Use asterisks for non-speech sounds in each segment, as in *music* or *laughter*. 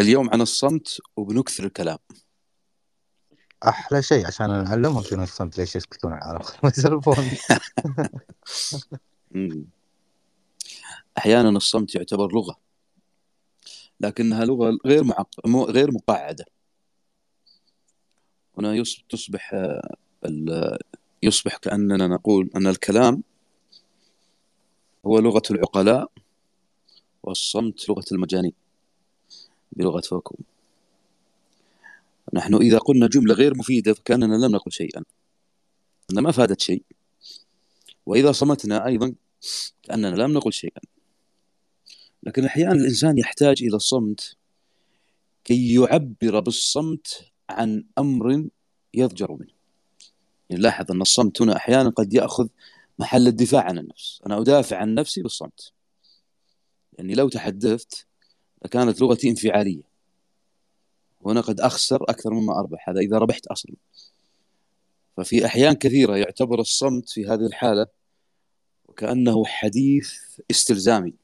اليوم عن الصمت وبنكثر الكلام. أحلى شيء عشان نعلمهم شنو الصمت ليش يسكتون على *laughs* مم. أحيانا الصمت يعتبر لغة لكنها لغة غير معق... غير مقعدة. هنا تصبح آه، ال- يصبح كأننا نقول أن الكلام هو لغة العقلاء والصمت لغة المجانين. بلغة فوكو نحن إذا قلنا جملة غير مفيدة فكأننا لم نقل شيئا. أن ما فادت شيء. وإذا صمتنا أيضا كأننا لم نقل شيئا. لكن أحيانا الإنسان يحتاج إلى الصمت كي يعبر بالصمت عن أمر يضجر منه. يعني لاحظ أن الصمت هنا أحيانا قد يأخذ محل الدفاع عن النفس. أنا أدافع عن نفسي بالصمت. يعني لو تحدثت لكانت لغتي انفعالية. وهنا قد أخسر أكثر مما أربح. هذا إذا ربحت أصلا. ففي أحيان كثيرة يعتبر الصمت في هذه الحالة وكأنه حديث استلزامي.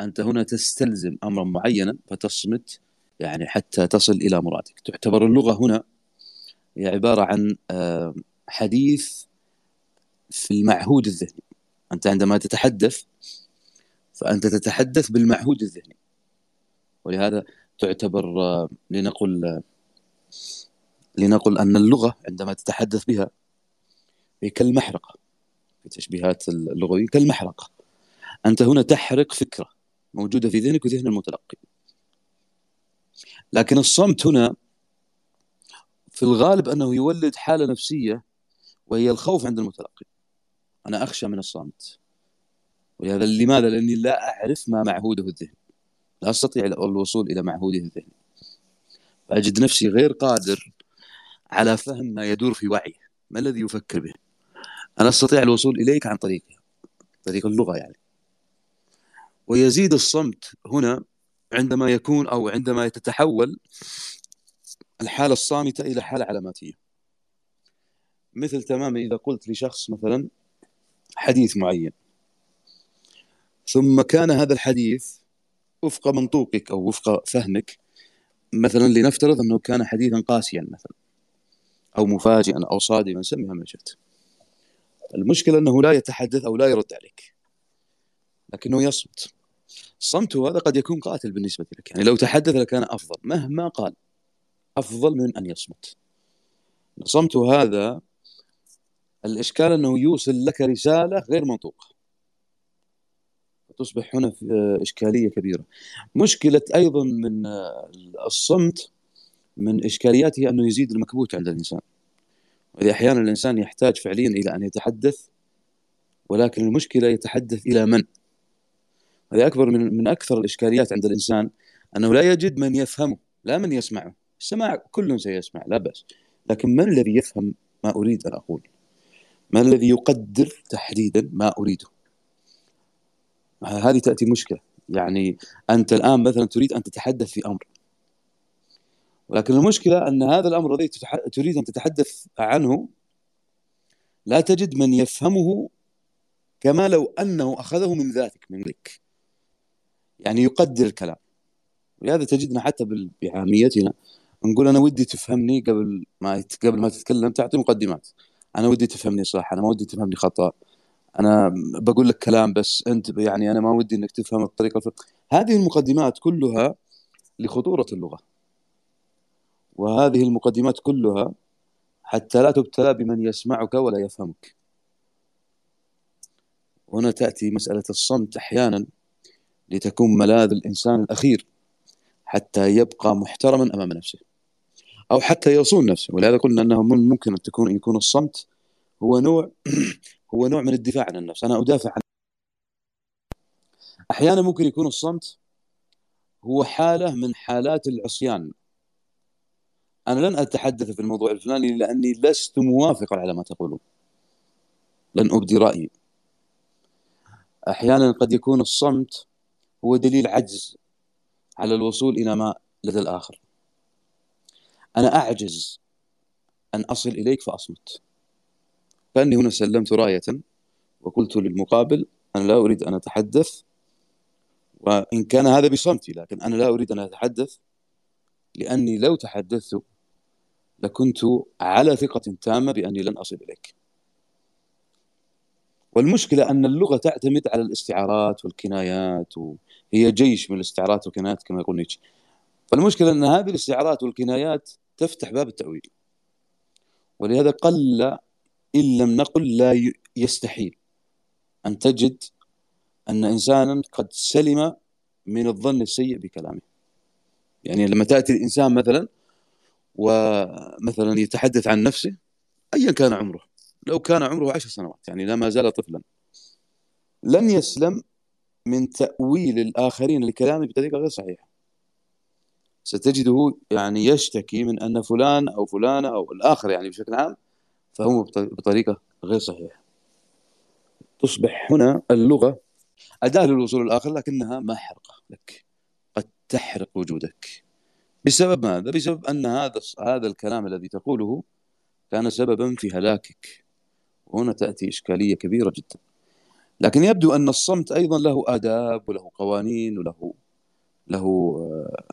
أنت هنا تستلزم امرا معينا فتصمت يعني حتى تصل إلى مرادك. تعتبر اللغة هنا هي عبارة عن آه، حديث في المعهود الذهني. أنت عندما تتحدث فأنت تتحدث بالمعهود الذهني. ولهذا تعتبر آه، لنقل آه، لنقل أن اللغة عندما تتحدث بها هي كالمحرقة في تشبيهات اللغوية كالمحرقة. أنت هنا تحرق فكرة موجودة في ذهنك وذهن المتلقي. لكن الصمت هنا في الغالب أنه يولد حالة نفسية وهي الخوف عند المتلقي. أنا أخشى من الصمت. ولهذا لماذا؟ لأني لا أعرف ما معهوده الذهن. لا أستطيع الوصول إلى معهوده الذهني فاجد نفسي غير قادر على فهم ما يدور في وعيه. ما الذي يفكر به؟ أنا أستطيع الوصول إليك عن طريق طريق اللغة يعني. ويزيد الصمت هنا عندما يكون أو عندما تتحول الحالة الصامتة إلى حالة علاماتية. مثل تماما إذا قلت لشخص مثلا حديث معين. ثم كان هذا الحديث وفق منطوقك أو وفق فهمك مثلا لنفترض أنه كان حديثا قاسيا مثلا أو مفاجئا أو صادما سميها ما شئت. المشكلة أنه لا يتحدث أو لا يرد عليك لكنه يصمت. صمته هذا قد يكون قاتل بالنسبة لك يعني لو تحدث لكان أفضل مهما قال أفضل من أن يصمت. صمته هذا الإشكال أنه يوصل لك رسالة غير منطوقة. تصبح هنا في إشكالية كبيرة. مشكلة أيضا من الصمت من إشكالياته أنه يزيد المكبوت عند الإنسان. وإذا أحيانا الإنسان يحتاج فعليا إلى أن يتحدث ولكن المشكلة يتحدث إلى من؟ هذه أكبر من من أكثر الإشكاليات عند الإنسان أنه لا يجد من يفهمه لا من يسمعه. السماع كل سيسمع لا بأس. لكن من الذي يفهم ما أريد أن أقول؟ ما الذي يقدر تحديدا ما أريده؟ هذه تأتي مشكلة. يعني أنت الآن مثلا تريد أن تتحدث في أمر. ولكن المشكلة أن هذا الأمر الذي تريد أن تتحدث عنه لا تجد من يفهمه كما لو أنه أخذه من ذاتك منك يعني يقدر الكلام. ولهذا تجدنا حتى بعاميتنا نقول أنا ودي تفهمني قبل ما قبل ما تتكلم تعطي مقدمات. أنا ودي تفهمني صح أنا ما ودي تفهمني خطأ. أنا بقول لك كلام بس أنت يعني أنا ما ودي إنك تفهم الطريقة. الف... هذه المقدمات كلها لخطورة اللغة. وهذه المقدمات كلها حتى لا تبتلى بمن يسمعك ولا يفهمك. هنا تأتي مسألة الصمت أحيانا لتكون ملاذ الإنسان الأخير حتى يبقى محترما أمام نفسه أو حتى يصون نفسه. ولهذا قلنا أنه ممكن أن تكون يكون الصمت هو نوع *clears throat* هو نوع من الدفاع عن النفس. أنا أدافع عن أحيانا ممكن يكون الصمت هو حالة من حالات العصيان. أنا لن أتحدث في الموضوع الفلاني لأني لست موافقا على ما تقولون لن أبدي رأيي. أحيانا قد يكون الصمت هو دليل عجز على الوصول إلى ما لدى الآخر. أنا أعجز أن أصل إليك فأصمت. كاني هنا سلمت راية وقلت للمقابل أنا لا أريد أن أتحدث وإن كان هذا بصمتي لكن أنا لا أريد أن أتحدث لأني لو تحدثت لكنت على ثقة تامة بأني لن أصل إليك. والمشكلة أن اللغة تعتمد على الاستعارات والكنايات وهي جيش من الاستعارات والكنايات كما يقول نيتشه. فالمشكلة أن هذه الاستعارات والكنايات تفتح باب التأويل. ولهذا قل إن لم نقل لا يستحيل. أن تجد أن إنسانا قد سلم من الظن السيء بكلامه. يعني لما تأتي الإنسان مثلا ومثلا يتحدث عن نفسه أيا كان عمره. لو كان عمره عشر سنوات يعني لا ما زال طفلا. لن يسلم من تأويل الآخرين لكلامه بطريقة غير صحيحة. ستجده يعني يشتكي من أن فلان أو فلانة أو الآخر يعني بشكل عام فهو بطريقة غير صحيحة. تصبح هنا اللغة أداة للوصول الآخر لكنها ما حرقة لك. قد تحرق وجودك. بسبب ماذا؟ بسبب أن هذا هذا الكلام الذي تقوله كان سببا في هلاكك. وهنا تأتي إشكالية كبيرة جدا. لكن يبدو أن الصمت أيضا له آداب وله قوانين وله له آه،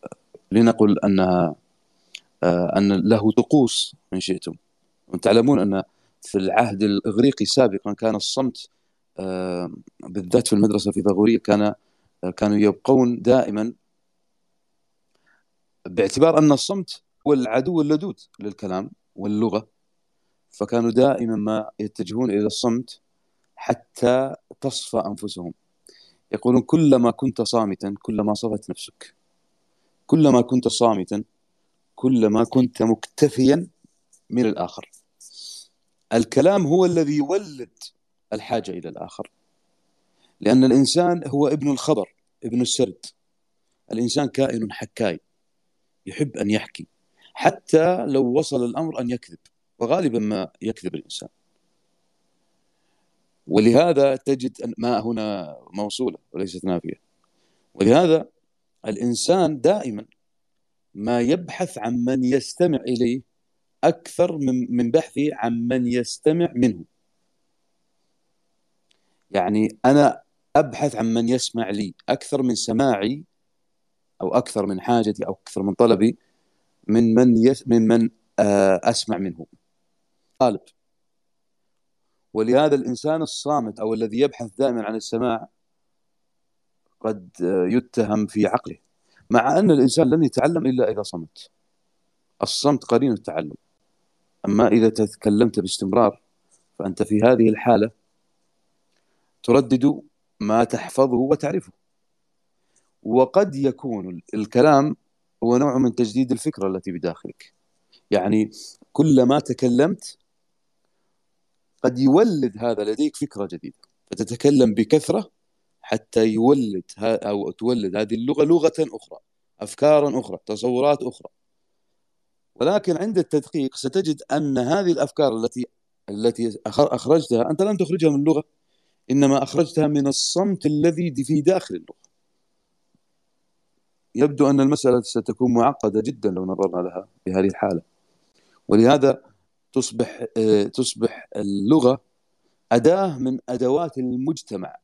لنقل أنها آه، أن له طقوس إن شئتم. وتعلمون أن في العهد الإغريقي سابقا كان الصمت آه، بالذات في المدرسة الفيثاغورية كان كانوا يبقون دائما باعتبار أن الصمت هو العدو اللدود للكلام واللغة. فكانوا دائما ما يتجهون إلى الصمت حتى تصفى أنفسهم. يقولون كلما كنت صامتا كلما صفت نفسك. كلما كنت صامتا كلما كنت مكتفيا من الآخر. الكلام هو الذي يولد الحاجة إلى الآخر. لأن الإنسان هو ابن الخبر ابن السرد. الإنسان كائن حكاي يحب أن يحكي حتى لو وصل الأمر أن يكذب وغالبا ما يكذب الإنسان. ولهذا تجد أن ما هنا موصولة وليست نافية. ولهذا الإنسان دائما ما يبحث عن من يستمع إليه أكثر من من بحثه عن من يستمع منه. يعني أنا أبحث عن من يسمع لي أكثر من سماعي أو أكثر من حاجتي أو أكثر من طلبي من من يس من من آه، أسمع منه. غالب ولهذا الإنسان الصامت أو الذي يبحث دائما عن السماع قد يتهم في عقله مع أن الإنسان لن يتعلم إلا إذا صمت. الصمت قرين التعلم. أما إذا تكلمت باستمرار فأنت في هذه الحالة تردد ما تحفظه وتعرفه. وقد يكون الكلام هو نوع من تجديد الفكرة التي بداخلك. يعني كلما تكلمت قد يولد هذا لديك فكرة جديدة. فتتكلم بكثرة حتى يولد أو تولد هذه اللغة لغة أخرى أفكارا أخرى تصورات أخرى. ولكن عند التدقيق ستجد أن هذه الأفكار التي التي أخرجتها أنت لم تخرجها من اللغة إنما أخرجتها من الصمت الذي في داخل اللغة. يبدو أن المسألة ستكون معقدة جدا لو نظرنا لها بهذه الحالة. ولهذا تصبح آه، تصبح اللغة أداة من أدوات المجتمع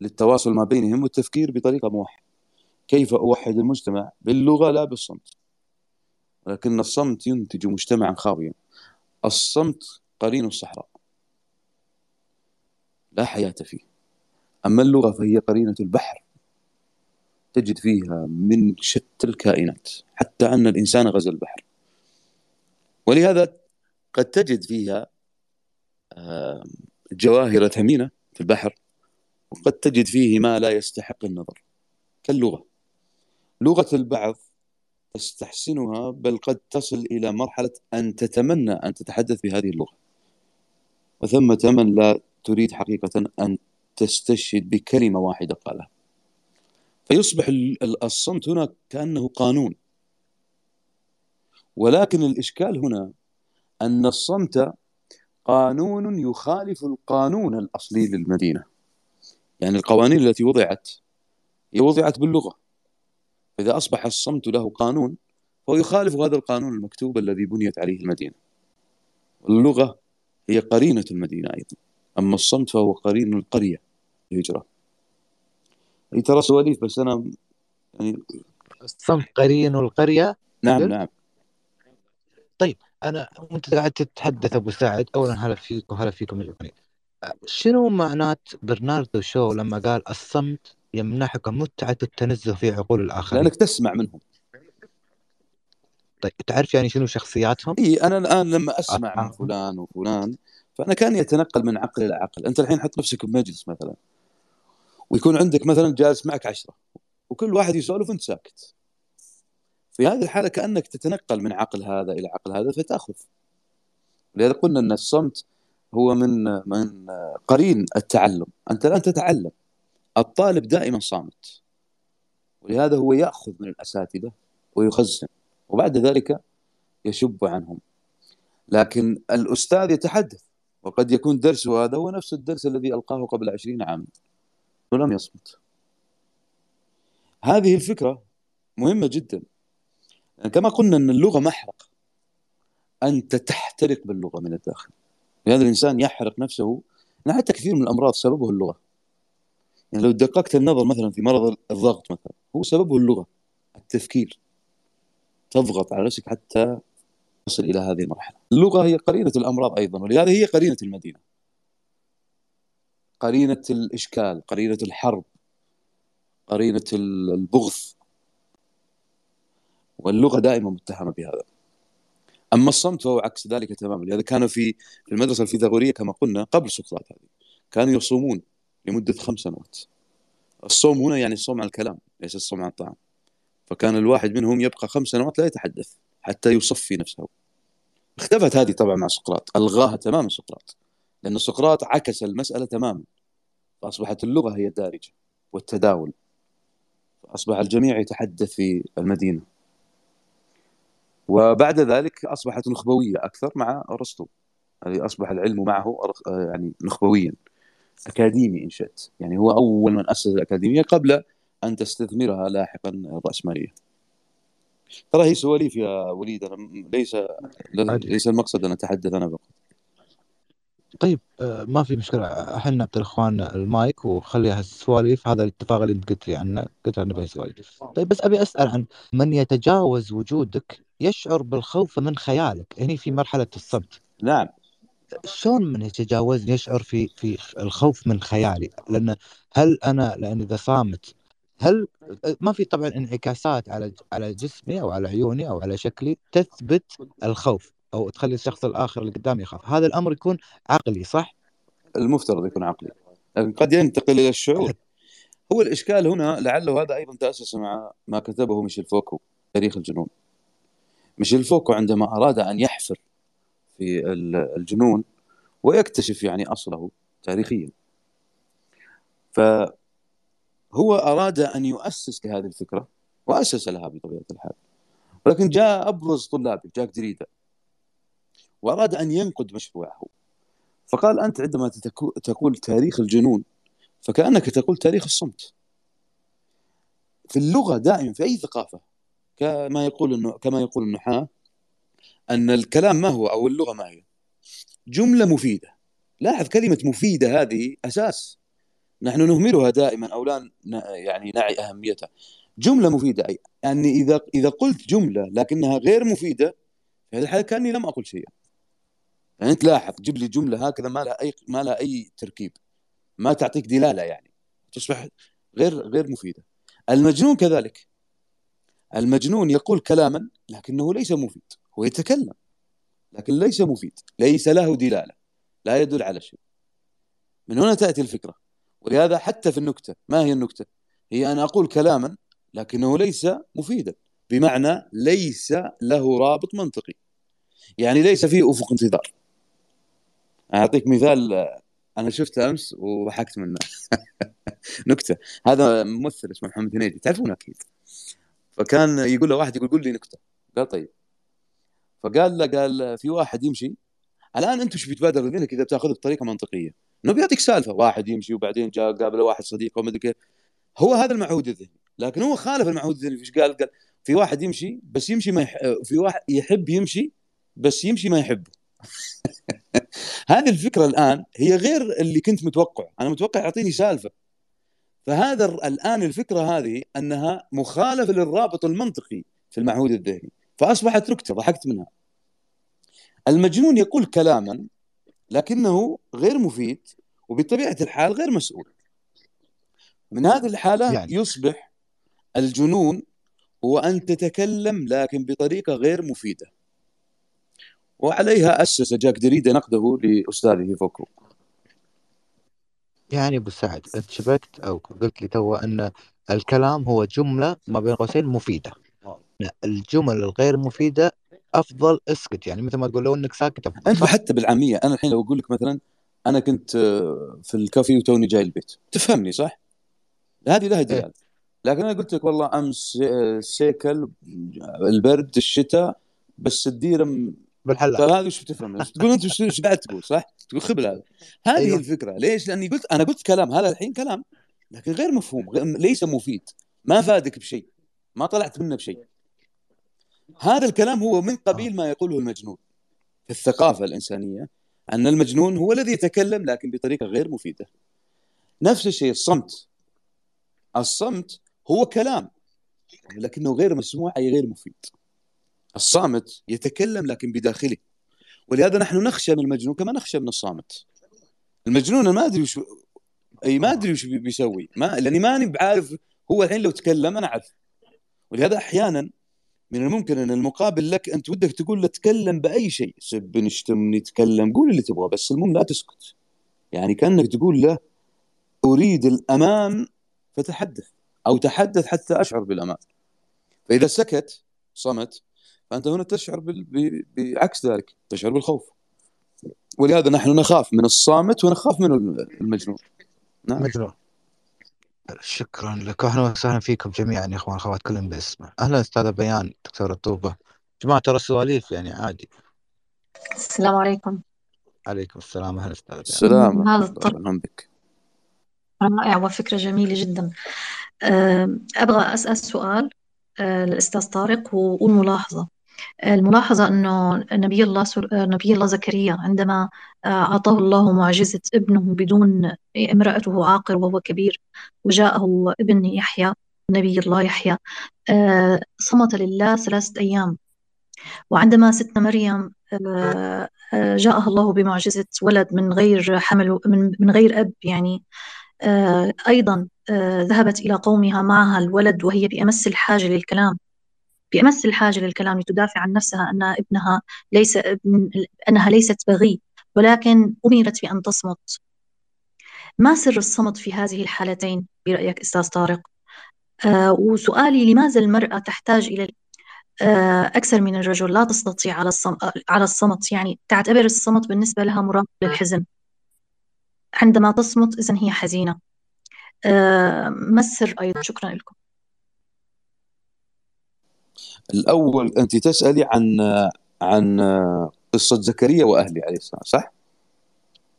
للتواصل ما بينهم والتفكير بطريقة موحدة. كيف أوحد المجتمع باللغة لا بالصمت؟ لكن الصمت ينتج مجتمعا خاويا. الصمت قرين الصحراء. لا حياة فيه. أما اللغة فهي قرينة البحر. تجد فيها من شتى الكائنات. حتى أن الإنسان غزا البحر. ولهذا قد تجد فيها جواهر ثمينة في البحر. وقد تجد فيه ما لا يستحق النظر. كاللغة. لغة البعض تستحسنها بل قد تصل إلى مرحلة أن تتمنى أن تتحدث بهذه اللغة. وثمة من لا تريد حقيقة أن تستشهد بكلمة واحدة قالها. فيصبح الصمت هنا كأنه قانون. ولكن الإشكال هنا أن الصمت قانون يخالف القانون الأصلي للمدينة. يعني القوانين التي وضعت هي وضعت باللغة. إذا أصبح الصمت له قانون فهو يخالف هذا القانون المكتوب الذي بنيت عليه المدينة. اللغة هي قرينة المدينة أيضا أما الصمت فهو قرين القرية الهجرة هي ترى سواليف بس أنا يعني الصمت قرين القرية؟ نعم؟ نعم. طيب أنا وأنت قاعد تتحدث أبو سعد. اولا هلا فيك وهلا فيكم الاثنين شنو معنات برناردو شو لما قال الصمت يمنحك متعة التنزه في عقول الآخرين. لأنك تسمع منهم. طيب تعرف يعني شنو شخصياتهم؟ اي أنا الآن لما أسمع من آه. فلان وفلان فأنا كاني اتنقل من عقل إلى عقل. أنت الحين حط نفسك بمجلس مثلا ويكون عندك مثلا جالس معك عشرة وكل واحد يسولف وأنت ساكت. في هذه الحالة كأنك تتنقل من عقل هذا إلى عقل هذا فتأخذ. لذا قلنا أن الصمت هو من من قرين التعلم. أنت الآن تتعلم. الطالب دائما صامت. ولهذا هو يأخذ من الأساتذة ويخزن وبعد ذلك يشب عنهم. لكن الأستاذ يتحدث وقد يكون درسه هذا هو نفس الدرس الذي ألقاه قبل عشرين عاما ولم يصمت. هذه الفكرة مهمة جدا كما قلنا أن اللغة محرق أنت تحترق باللغة من الداخل. لهذا الإنسان يحرق نفسه حتى كثير من الأمراض سببه اللغة. يعني لو دققت النظر مثلا في مرض الضغط مثلا هو سببه اللغة التفكير تضغط على نفسك حتى تصل إلى هذه المرحلة. اللغة هي قرينة الأمراض أيضا ولهذا هي قرينة المدينة. قرينة الإشكال، قرينة الحرب، قرينة البغض. واللغة دائما متهمة بهذا. أما الصمت فهو عكس ذلك تماما، لهذا كانوا في في المدرسة الفيثاغورية كما قلنا قبل سقراط هذه كانوا يصومون لمدة خمس سنوات. الصوم هنا يعني الصوم عن الكلام ليس الصوم عن الطعام. فكان الواحد منهم يبقى خمس سنوات لا يتحدث حتى يصفي نفسه. اختفت هذه طبعا مع سقراط ألغاها تماما سقراط لأن سقراط عكس المسألة تماما. فأصبحت اللغة هي الدارجة والتداول. فأصبح الجميع يتحدث في المدينة. وبعد ذلك أصبحت نخبوية أكثر مع أرسطو الذي أصبح العلم معه يعني نخبويا. أكاديمي إن شئت. يعني هو أول من أسس الأكاديمية قبل أن تستثمرها لاحقا الرأسمالية. ترى هي سواليف يا وليد أنا ليس ليس المقصد أن أتحدث أنا فقط. طيب آه، ما في مشكلة. إحنا نعطي الإخوان المايك وخليها السواليف هذا الاتفاق اللي أنت قلت لي عنه قلت أنا نبغى سواليف. طيب بس أبي أسأل عن من يتجاوز وجودك يشعر بالخوف من خيالك هني في مرحلة الصمت. نعم. شلون من يتجاوزني يشعر في في الخوف من خيالي؟ لأن هل أنا لأن إذا صامت هل ما في طبعا انعكاسات على على جسمي أو على عيوني أو على شكلي تثبت الخوف أو تخلي الشخص الآخر اللي قدامي يخاف. هذا الأمر يكون عقلي صح؟ المفترض يكون عقلي. لكن قد ينتقل إلى الشعور. هو الإشكال هنا لعله هذا أيضا تأسس مع ما كتبه ميشيل فوكو تاريخ الجنون. ميشيل فوكو عندما أراد أن يحفر في الجنون ويكتشف يعني أصله تاريخيا. ف هو أراد أن يؤسس لهذه الفكرة وأسس لها بطبيعة الحال. ولكن جاء أبرز طلابه جاك دريدا وأراد أن ينقد مشروعه. فقال أنت عندما تقول تاريخ الجنون فكأنك تقول تاريخ الصمت. في اللغة دائما في أي ثقافة كما يقول إنه كما يقول النحاة أن الكلام ما هو أو اللغة ما هي جملة مفيدة. لاحظ كلمة مفيدة هذه أساس. نحن نهملها دائما أو لا يعني نعي أهميتها. جملة مفيدة أي يعني إذا إذا قلت جملة لكنها غير مفيدة في هذه الحالة كأني لم أقل شيئا. يعني أنت لاحظ جيب لي جملة هكذا ما لها أي ما لها أي تركيب. ما تعطيك دلالة يعني. تصبح غير غير مفيدة. المجنون كذلك. المجنون يقول كلاما لكنه ليس مفيد. هو يتكلم لكن ليس مفيد ليس له دلالة لا يدل على شيء. من هنا تأتي الفكرة. ولهذا حتى في النكتة ما هي النكتة؟ هي أن أقول كلاما لكنه ليس مفيدا بمعنى ليس له رابط منطقي. يعني ليس فيه أفق انتظار. أعطيك مثال أنا شفته أمس وضحكت منه. *laughs* نكتة. هذا ممثل اسمه محمد هنيدي تعرفونه أكيد. فكان يقول له واحد يقول قول لي نكتة. قال طيب. فقال له قال في واحد يمشي. الآن أنت وش بيتبادر ذهنك إذا بتاخذ بطريقة منطقية؟ إنه بيعطيك سالفة واحد يمشي وبعدين جاء قابله واحد صديقه وما أدري هو هذا المعهود الذهني لكن هو خالف المعهود الذهني. إيش قال؟ قال في واحد يمشي بس يمشي ما يح... في واحد يحب يمشي بس يمشي ما يحبه. *laughs* هذه الفكرة الآن هي غير اللي كنت متوقع. أنا متوقع يعطيني سالفة. فهذا الآن الفكرة هذه أنها مخالفة للرابط المنطقي في المعهود الذهني. فأصبحت نكته ضحكت منها. المجنون يقول كلاما لكنه غير مفيد وبطبيعة الحال غير مسؤول. من هذه الحالة يعني. يصبح الجنون هو أن تتكلم لكن بطريقة غير مفيدة. وعليها أسس جاك دريدا نقده لأستاذه فوكو يعني أبو سعد أنت شبكت أو قلت لي تو أن الكلام هو جملة ما بين قوسين مفيدة. الجمل الغير مفيدة أفضل اسكت يعني مثل ما تقول لو إنك ساكت انت حتى بالعامية أنا الحين لو أقول لك مثلا أنا كنت آه، في الكافي وتوني جاي البيت. تفهمني صح؟ هذه لها دلال إيه؟ لكن أنا قلت لك والله أمس سيكل البرد الشتاء بس الديرة بالحلال فهذا وش بتفهم؟ تقول أنت؟ وش قاعد تقول؟ صح؟ تقول خبل هذا هذه أيوه. الفكرة. ليش؟ لأني قلت أنا قلت كلام هذا الحين كلام لكن غير مفهوم ليس مفيد. ما فادك بشيء. ما طلعت منه بشيء. هذا الكلام هو من قبيل ما يقوله المجنون في الثقافة الإنسانية أن المجنون هو الذي يتكلم لكن بطريقة غير مفيدة. نفس الشيء الصمت. الصمت هو كلام لكنه غير مسموع أي غير مفيد. الصامت يتكلم لكن بداخله. ولهذا نحن نخشى من المجنون كما نخشى من الصامت. المجنون ما أدري وش أي ما أدري وش بيسوي. ما لأني ماني بعارف هو الحين لو تكلم أنا أعرف. ولهذا أحيانا من الممكن أن المقابل لك أنت ودك تقول له تكلم بأي شيء. سب نشتم نتكلم قول اللي تبغاه بس المهم لا تسكت. يعني كأنك تقول له أريد الامان فتحدث أو تحدث حتى أشعر بالأمان. فإذا سكت صمت فأنت هنا تشعر بعكس ذلك تشعر بالخوف. ولهذا نحن نخاف من الصامت ونخاف من المجنون. نعم. مجنون. شكرا لك. أهلا وسهلا فيكم جميعا يا إخوان أخوات كلهم باسمه. أهلا أستاذ بيان دكتور الطوبه جماعة ترى السواليف يعني عادي. السلام عليكم. عليكم السلام أهلا أستاذ بيان. السلام. هذا الطرح بك. رائع وفكرة جميلة جدا. أبغى أسأل سؤال الاستاذ طارق والملاحظه الملاحظة أنه نبي الله نبي الله زكريا عندما أعطاه الله معجزة ابنه بدون امرأته عاقر وهو كبير وجاءه ابن يحيى نبي الله يحيى صمت لله ثلاثة أيام. وعندما ستنا مريم جاءها الله بمعجزة ولد من غير حمل من غير أب يعني أيضا ذهبت إلى قومها معها الولد وهي بأمس الحاجة للكلام. بأمس الحاجة للكلام لتدافع عن نفسها أن ابنها ليس ابن أنها ليست بغي ولكن أمرت بأن تصمت. ما سر الصمت في هذه الحالتين برأيك أستاذ طارق؟ آه وسؤالي لماذا المرأة تحتاج إلى آه أكثر من الرجل؟ لا تستطيع على الصمت, على الصمت يعني تعتبر الصمت بالنسبة لها مرافق للحزن عندما تصمت إذن هي حزينة. آه ما السر أيضا؟ شكرا لكم. الأول أنت تسألي عن عن قصة زكريا واهله عليه السلام صح؟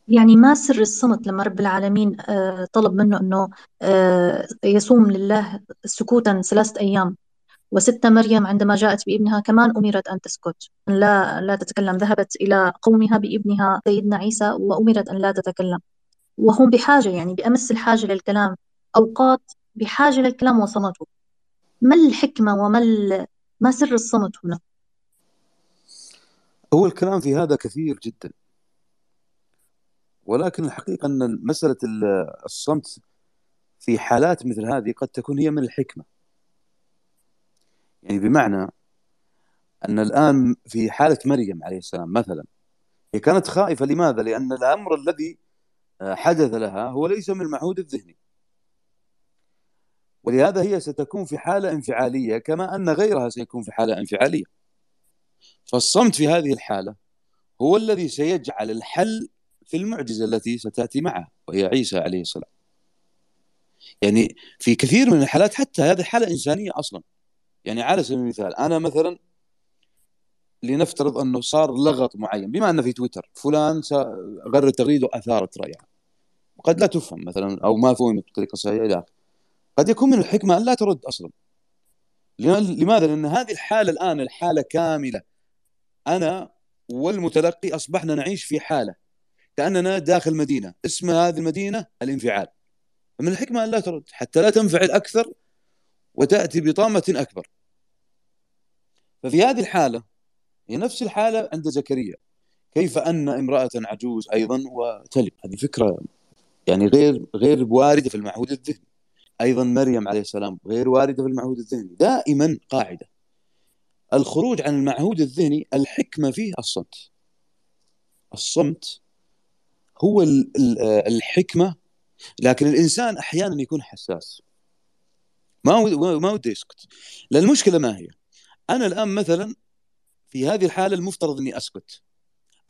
يعني ما سر الصمت لما رب العالمين آه، طلب منه إنه آه، يصوم لله سكوتا ثلاثة أيام. وستة مريم عندما جاءت بابنها كمان أمرت أن تسكت. لا لا تتكلم. ذهبت إلى قومها بابنها سيدنا عيسى وأمرت أن لا تتكلم. وهم بحاجة يعني بأمس الحاجة للكلام. أوقات بحاجة للكلام وصمتوا ما الحكمة وما ما سر الصمت هنا؟ هو الكلام في هذا كثير جدا ولكن الحقيقة أن مسألة الصمت في حالات مثل هذه قد تكون هي من الحكمة يعني بمعنى أن الآن في حالة مريم عليه السلام مثلا هي كانت خائفة لماذا؟ لأن الأمر الذي حدث لها هو ليس من المعهود الذهني ولهذا هي ستكون في حالة انفعالية كما أن غيرها سيكون في حالة انفعالية. فالصمت في هذه الحالة هو الذي سيجعل الحل في المعجزة التي ستأتي معه وهي عيسى عليه السلام. يعني في كثير من الحالات حتى هذه حالة إنسانية أصلا. يعني على سبيل المثال أنا مثلا لنفترض أنه صار لغط معين بما أن في تويتر فلان غير تغريده أثارت رأيها وقد لا تفهم مثلا أو ما فهمت بطريقة صحيحة إلى آخره. قد يكون من الحكمة أن لا ترد أصلا. لماذا؟ لأن هذه الحالة الآن الحالة كاملة. أنا والمتلقي أصبحنا نعيش في حالة كأننا داخل مدينة. اسم هذه المدينة الانفعال. فمن الحكمة أن لا ترد. حتى لا تنفعل أكثر وتأتي بطامة أكبر. ففي هذه الحالة هي نفس الحالة عند زكريا. كيف أن امرأة عجوز أيضا وتلد هذه فكرة يعني غير غير واردة في المعهود الذهني. أيضا مريم عليه السلام غير واردة في المعهود الذهني دائما قاعدة. الخروج عن المعهود الذهني الحكمة فيه الصمت. الصمت هو الحكمة لكن الإنسان أحيانا يكون حساس. ما ما وده يسكت لأن المشكلة ما هي؟ أنا الآن مثلا في هذه الحالة المفترض إني أسكت.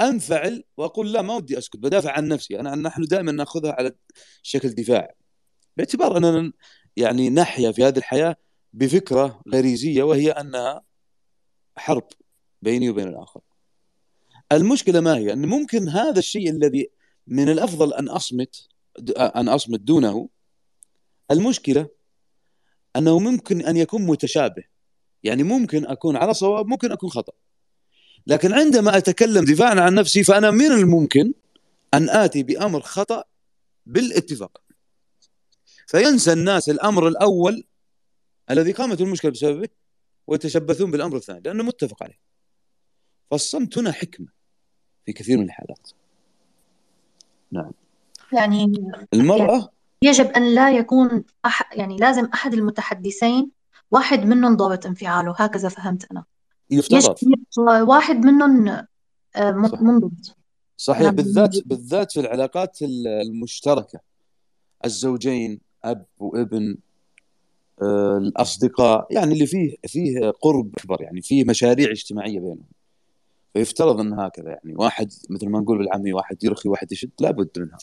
أنفعل وأقول لا ما ودي أسكت بدافع عن نفسي. أنا نحن دائما نأخذها على شكل دفاع. باعتبار أننا يعني نحيا في هذه الحياة بفكرة غريزية وهي أنها حرب بيني وبين الآخر. المشكلة ما هي؟ أن ممكن هذا الشيء الذي من الأفضل أن أصمت أن أصمت دونه. المشكلة أنه ممكن أن يكون متشابه. يعني ممكن أكون على صواب ممكن أكون خطأ. لكن عندما أتكلم دفاعا عن نفسي فأنا من الممكن أن آتي بأمر خطأ بالاتفاق. فينسى الناس الأمر الأول الذي قامت المشكلة بسببه ويتشبثون بالأمر الثاني لأنه متفق عليه. فالصمت هنا حكمة في كثير من الحالات. نعم. يعني المرأة يجب أن لا يكون أح... يعني لازم أحد المتحدثين واحد منهم ضابط انفعاله هكذا فهمت أنا. يفترض. واحد منهم آه، منضبط. صحيح نعم. بالذات بالذات في العلاقات المشتركة. الزوجين أب وابن آه، الأصدقاء يعني اللي فيه فيه قرب أكبر يعني فيه مشاريع اجتماعية بينهم. فيفترض أن هكذا يعني واحد مثل ما نقول بالعامية واحد يرخي واحد يشد لابد منها.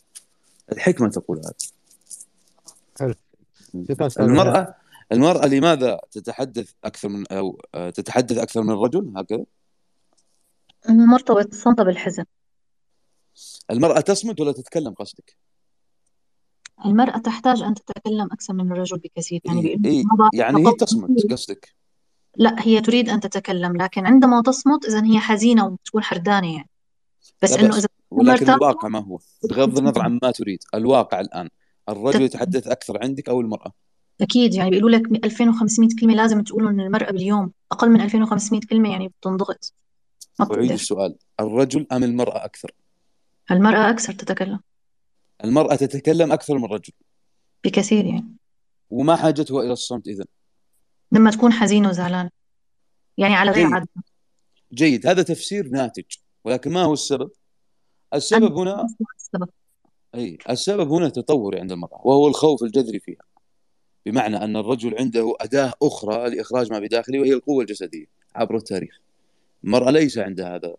الحكمة تقول هذا. حلو. المرأة المرأة لماذا تتحدث أكثر من أو آه، تتحدث أكثر من الرجل هكذا؟ مرتبط صمتة بالحزن. المرأة تصمت ولا تتكلم قصدك؟ المرأة تحتاج أن تتكلم أكثر من الرجل بكثير يعني إيه إيه يعني هي تصمت قصدك؟ لا هي تريد أن تتكلم لكن عندما تصمت إذا هي حزينة وتكون حردانة يعني. بس إنه إذا ولكن الواقع ما هو؟ بغض النظر عن ما تريد الواقع الآن الرجل يتحدث أكثر عندك أو المرأة؟ أكيد يعني بيقولوا لك 2500 كلمة لازم تقولهم للمرأة باليوم أقل من 2500 كلمة يعني بتنضغط. أعيد السؤال الرجل أم المرأة أكثر؟ المرأة أكثر تتكلم. المرأة تتكلم أكثر من الرجل بكثير يعني. وما حاجتها إلى الصمت اذا لما تكون حزينه وزعلانه يعني على غير عادة. جيد. هذا تفسير ناتج. ولكن ما هو السبب؟ السبب هنا السبب. أي السبب هنا تطوري عند المرأة وهو الخوف الجذري فيها. بمعنى أن الرجل عنده أداة أخرى لإخراج ما بداخله وهي القوة الجسدية عبر التاريخ. المرأة ليس عندها هذا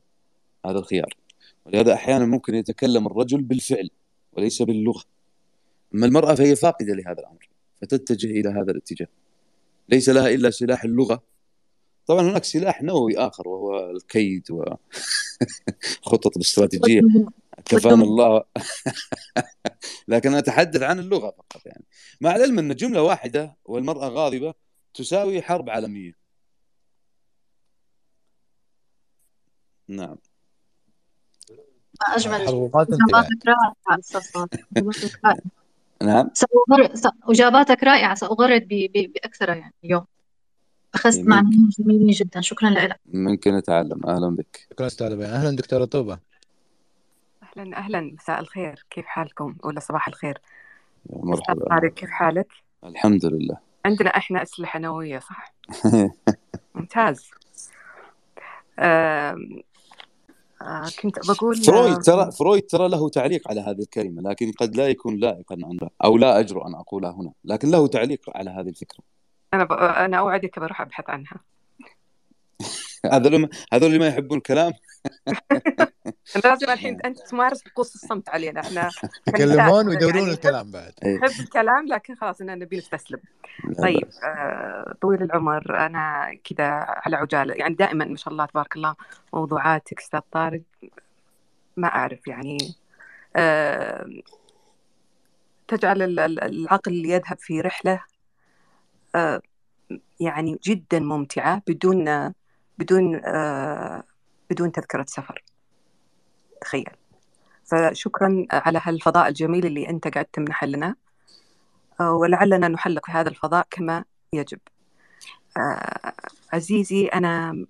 هذا الخيار. ولهذا أحيانا ممكن يتكلم الرجل بالفعل. وليس باللغة. أما المرأة فهي فاقدة لهذا الأمر فتتجه إلى هذا الاتجاه. ليس لها إلا سلاح اللغة. طبعا هناك سلاح نووي آخر وهو الكيد وخطط *laughs* الاستراتيجية. كفانا الله. *laughs* لكن أتحدث عن اللغة فقط يعني. مع العلم أن جملة واحدة والمرأة غاضبة تساوي حرب عالمية. نعم. أجمل. إجاباتك رائعة. نعم. إجاباتك رائعة. سأغرد باكثرها يعني اليوم. اخذت معلومات جميلة جدا. شكرا لك. ممكن نتعلم أهلا بك. شكرا أستاذ أهلا دكتورة طوبة. أهلا أهلا. مساء الخير. كيف حالكم؟ ولا صباح الخير. مرحبا. طارق كيف حالك؟ الحمد لله. عندنا إحنا أسلحة نووية صح؟ *laughs* ممتاز. كنت بقول فرويد ترى فرويد ترى له تعليق على هذه الكلمة لكن قد لا يكون لائقا عنها أو لا أجرؤ أن أقولها هنا لكن له تعليق على هذه الفكرة. أنا ب... أنا أوعدك بروح أبحث عنها. *laughs* هذول هذول اللي ما يحبون الكلام؟ لازم *laughs* الحين أنت تمارس طقوس الصمت علينا. إحنا *laughs* يتكلمون ويدورون يعني الكلام بعد. نحب الكلام لكن خلاص اننا نبي نستسلم. طيب آه طويل العمر. أنا كذا على عجالة. يعني دائما ما شاء الله تبارك الله موضوعاتك أستاذ طارق ما أعرف يعني. آه تجعل العقل يذهب في رحلة آه يعني جدا ممتعة بدون بدون آه بدون تذكرة سفر. تخيل. فشكرا على هالفضاء الجميل اللي أنت قاعد تمنحه لنا. آه، ولعلنا نحلق في هذا الفضاء كما يجب. آه، عزيزي أنا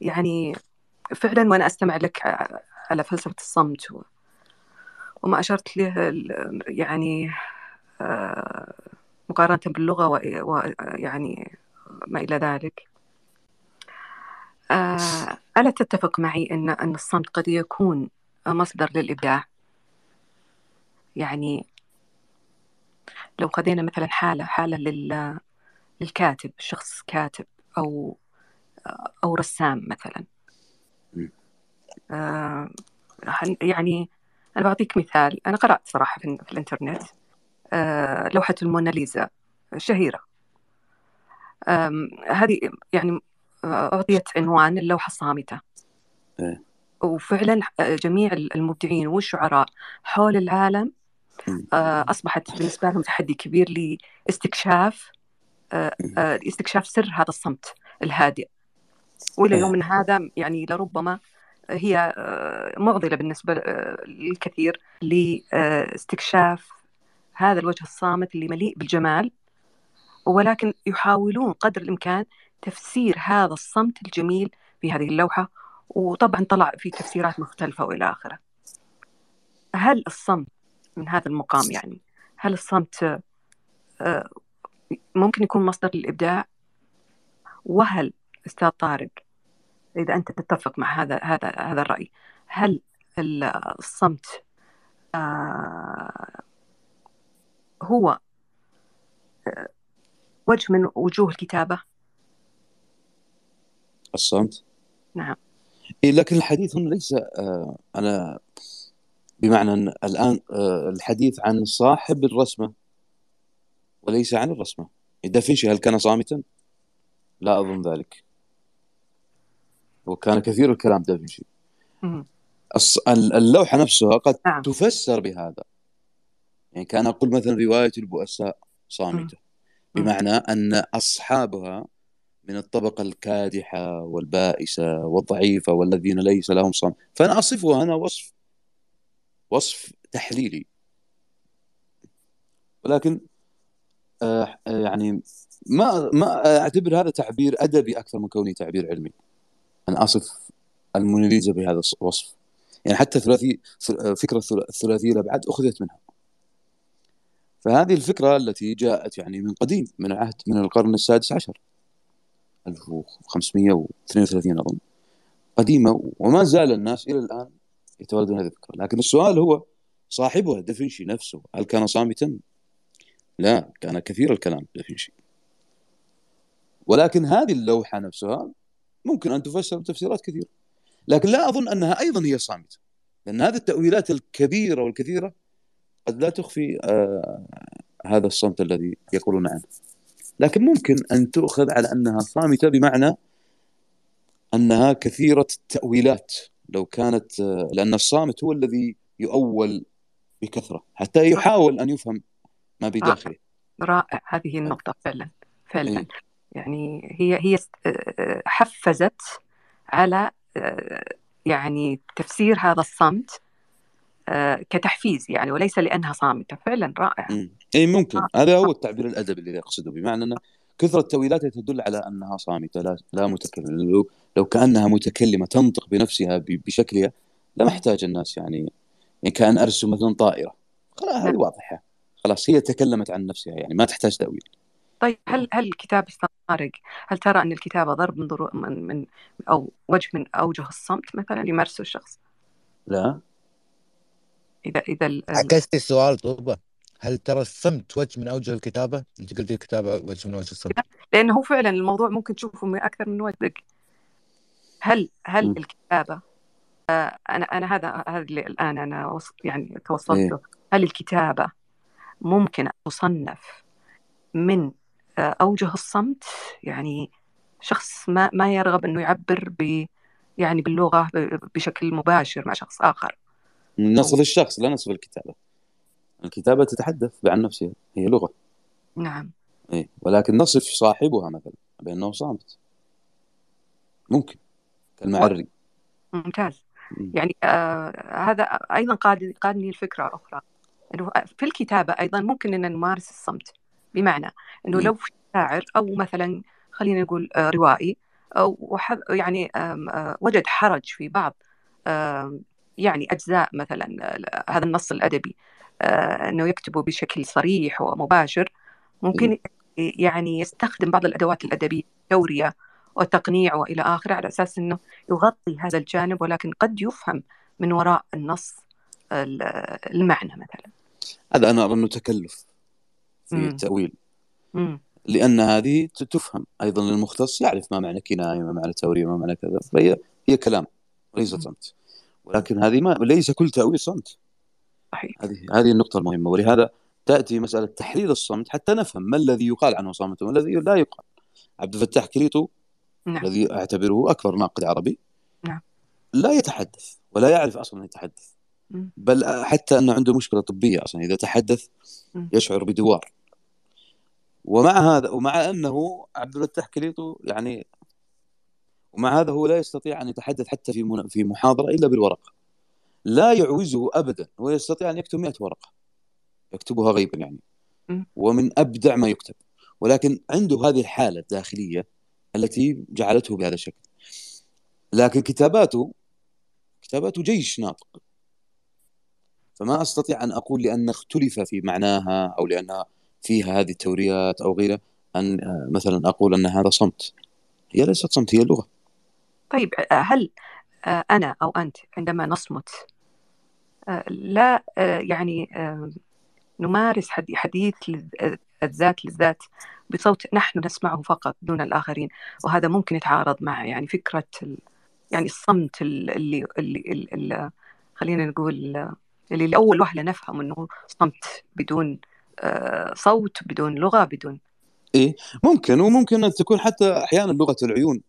يعني فعلا وأنا أستمع لك على فلسفة الصمت وما أشرت له يعني آه، مقارنة باللغة ويعني ما إلى ذلك. ألا تتفق معي أن أن الصمت قد يكون مصدر للإبداع؟ يعني لو خذينا مثلا حالة حالة لل للكاتب شخص كاتب أو أو رسام مثلا. آه يعني أنا بعطيك مثال. أنا قرأت صراحة في, في الإنترنت آه لوحة الموناليزا شهيرة. هذه يعني أعطيت عنوان اللوحة الصامتة. إيه. وفعلا جميع المبدعين والشعراء حول العالم آه، أصبحت بالنسبة لهم تحدي كبير لاستكشاف آه، آه، استكشاف سر هذا الصمت الهادئ. وإلى يومنا هذا يعني لربما هي معضلة بالنسبة للكثير لاستكشاف هذا الوجه الصامت اللي مليء بالجمال. ولكن يحاولون قدر الإمكان تفسير هذا الصمت الجميل في هذه اللوحة وطبعا طلع في تفسيرات مختلفة وإلى آخره. هل الصمت من هذا المقام يعني هل الصمت ممكن يكون مصدر للإبداع وهل أستاذ طارق إذا أنت تتفق مع هذا هذا هذا الرأي هل الصمت آه، هو آه، وجه من وجوه الكتابة الصمت نعم. إيه لكن الحديث هنا ليس آه أنا بمعنى أن الآن آه الحديث عن صاحب الرسمة وليس عن الرسمة. دافنشي هل كان صامتا؟ لا أظن ذلك. وكان كثير الكلام دافنشي اللوحة نفسها قد نعم. تفسر بهذا. يعني كان أقول مثلا رواية البؤساء صامتة. بمعنى أن أصحابها من الطبقة الكادحة والبائسة والضعيفة والذين ليس لهم صام فأنا أصفها أنا وصف وصف تحليلي. ولكن آه، يعني ما ما أعتبر هذا تعبير أدبي أكثر من كونه تعبير علمي. أنا أصف الموناليزا بهذا الوصف يعني حتى ثلاثي فكرة الثلاثية الابعاد أخذت منها. فهذه الفكرة التي جاءت يعني من قديم من عهد من القرن السادس عشر. 1532 أظن. قديمة وما زال الناس إلى الآن يتولدون هذه الفكرة لكن السؤال هو صاحبها دافنشي نفسه هل كان صامتا؟ لا كان كثير الكلام دافنشي. ولكن هذه اللوحة نفسها ممكن أن تفسر بتفسيرات كثيرة. لكن لا أظن أنها أيضا هي صامتة لأن هذه التأويلات الكبيرة والكثيرة قد لا تخفي آه هذا الصمت الذي يقولون عنه. لكن ممكن أن تؤخذ على أنها صامتة بمعنى أنها كثيرة التأويلات. لو كانت آه لأن الصامت هو الذي يؤول بكثرة حتى يحاول أن يفهم ما بداخله رائع هذه النقطة فعلا فعلا. إيه؟ يعني هي هي حفزت على يعني تفسير هذا الصمت كتحفيز يعني وليس لأنها صامتة فعلا رائع. اي ممكن. آه. هذا هو التعبير الأدبي الذي أقصده بمعنى أن كثرة التاويلات تدل على أنها صامتة لا لا متكلمة. لو لو كأنها متكلمة تنطق بنفسها بشكلها لما احتاج الناس يعني يعني كأن أرسم مثلا طائرة. خلاص هذه نعم. واضحة. خلاص هي تكلمت عن نفسها يعني ما تحتاج تأويل. طيب هل هل الكتاب طارق هل ترى أن الكتابة ضرب من, ضرو من, من أو وجه من أوجه الصمت مثلا يمارسه الشخص؟ لا. إذا إذا عكست السؤال طوبة هل ترى الصمت وجه من أوجه الكتابة؟ أنت قلتي الكتابة وجه من وجه الصمت. لأنه هو فعلا الموضوع ممكن تشوفه من أكثر من وجه. هل هل م. الكتابة آه أنا أنا هذا هذا اللي الآن أنا يعني توصلت له، هل الكتابة ممكن تصنف من آه، أوجه الصمت يعني شخص ما ما يرغب أنه يعبر ب يعني باللغة بشكل مباشر مع شخص آخر نصف الشخص لا نصف الكتابة. الكتابة تتحدث عن نفسها هي لغة. نعم. إيه ولكن نصف صاحبها مثلا بأنه صامت. ممكن كالمعري. ممتاز. يعني آه هذا أيضا قادني الفكرة أخرى. إنه في الكتابة أيضا ممكن إن نمارس الصمت بمعنى إنه. لو في شاعر أو مثلا خلينا نقول آه، روائي أو يعني آه، وجد حرج في بعض آم، يعني أجزاء مثلا هذا النص الأدبي آه، إنه يكتبه بشكل صريح ومباشر ممكن يعني يستخدم بعض الأدوات الأدبية التوريه والتقنيع وإلى آخره على أساس إنه يغطي هذا الجانب ولكن قد يفهم من وراء النص ال- المعنى مثلا هذا أنا أرى إنه تكلف في مم. التأويل مم. لأن هذه تفهم أيضا المختص يعرف ما معنى كناية ما معنى تورية ما معنى كذا فهي هي كلام وليس مم. صمت ولكن هذه ما ليس كل تأويل صمت. صحيح. هذه هذه النقطة المهمة ولهذا تأتي مسألة تحرير الصمت حتى نفهم ما الذي يقال عنه صامت وما الذي لا يقال. عبد الفتاح كليطو نعم. الذي أعتبره أكبر ناقد عربي. نعم. لا يتحدث ولا يعرف أصلا يتحدث. بل حتى أنه عنده مشكلة طبية أصلا إذا تحدث. يشعر بدوار. ومع هذا ومع أنه عبد الفتاح كليطو يعني ومع هذا هو لا يستطيع أن يتحدث حتى في في محاضرة إلا بالورقة. لا يعوزه ابدا هو يستطيع أن يكتب 100 ورقة. يكتبها غيبا يعني. ومن أبدع ما يكتب. ولكن عنده هذه الحالة الداخلية التي جعلته بهذا الشكل. لكن كتاباته كتاباته جيش ناطق. فما أستطيع أن أقول لأن اختلف في معناها أو لانها فيها هذه التوريات أو غيرها أن آه، مثلا أقول ان هذا صمت هي ليست صمت هي لغة. طيب هل آه، أنا أو أنت عندما نصمت آه، لا آه، يعني نمارس حدي- حديث الذات للذات بصوت نحن نسمعه فقط دون الآخرين وهذا ممكن يتعارض مع يعني فكرة يعني الصمت ال- اللي, اللي, اللي, خلينا نقول اللي لأول وهلة نفهم أنه صمت بدون صوت بدون لغة بدون إيه ممكن وممكن تكون حتى أحيانا لغة العيون.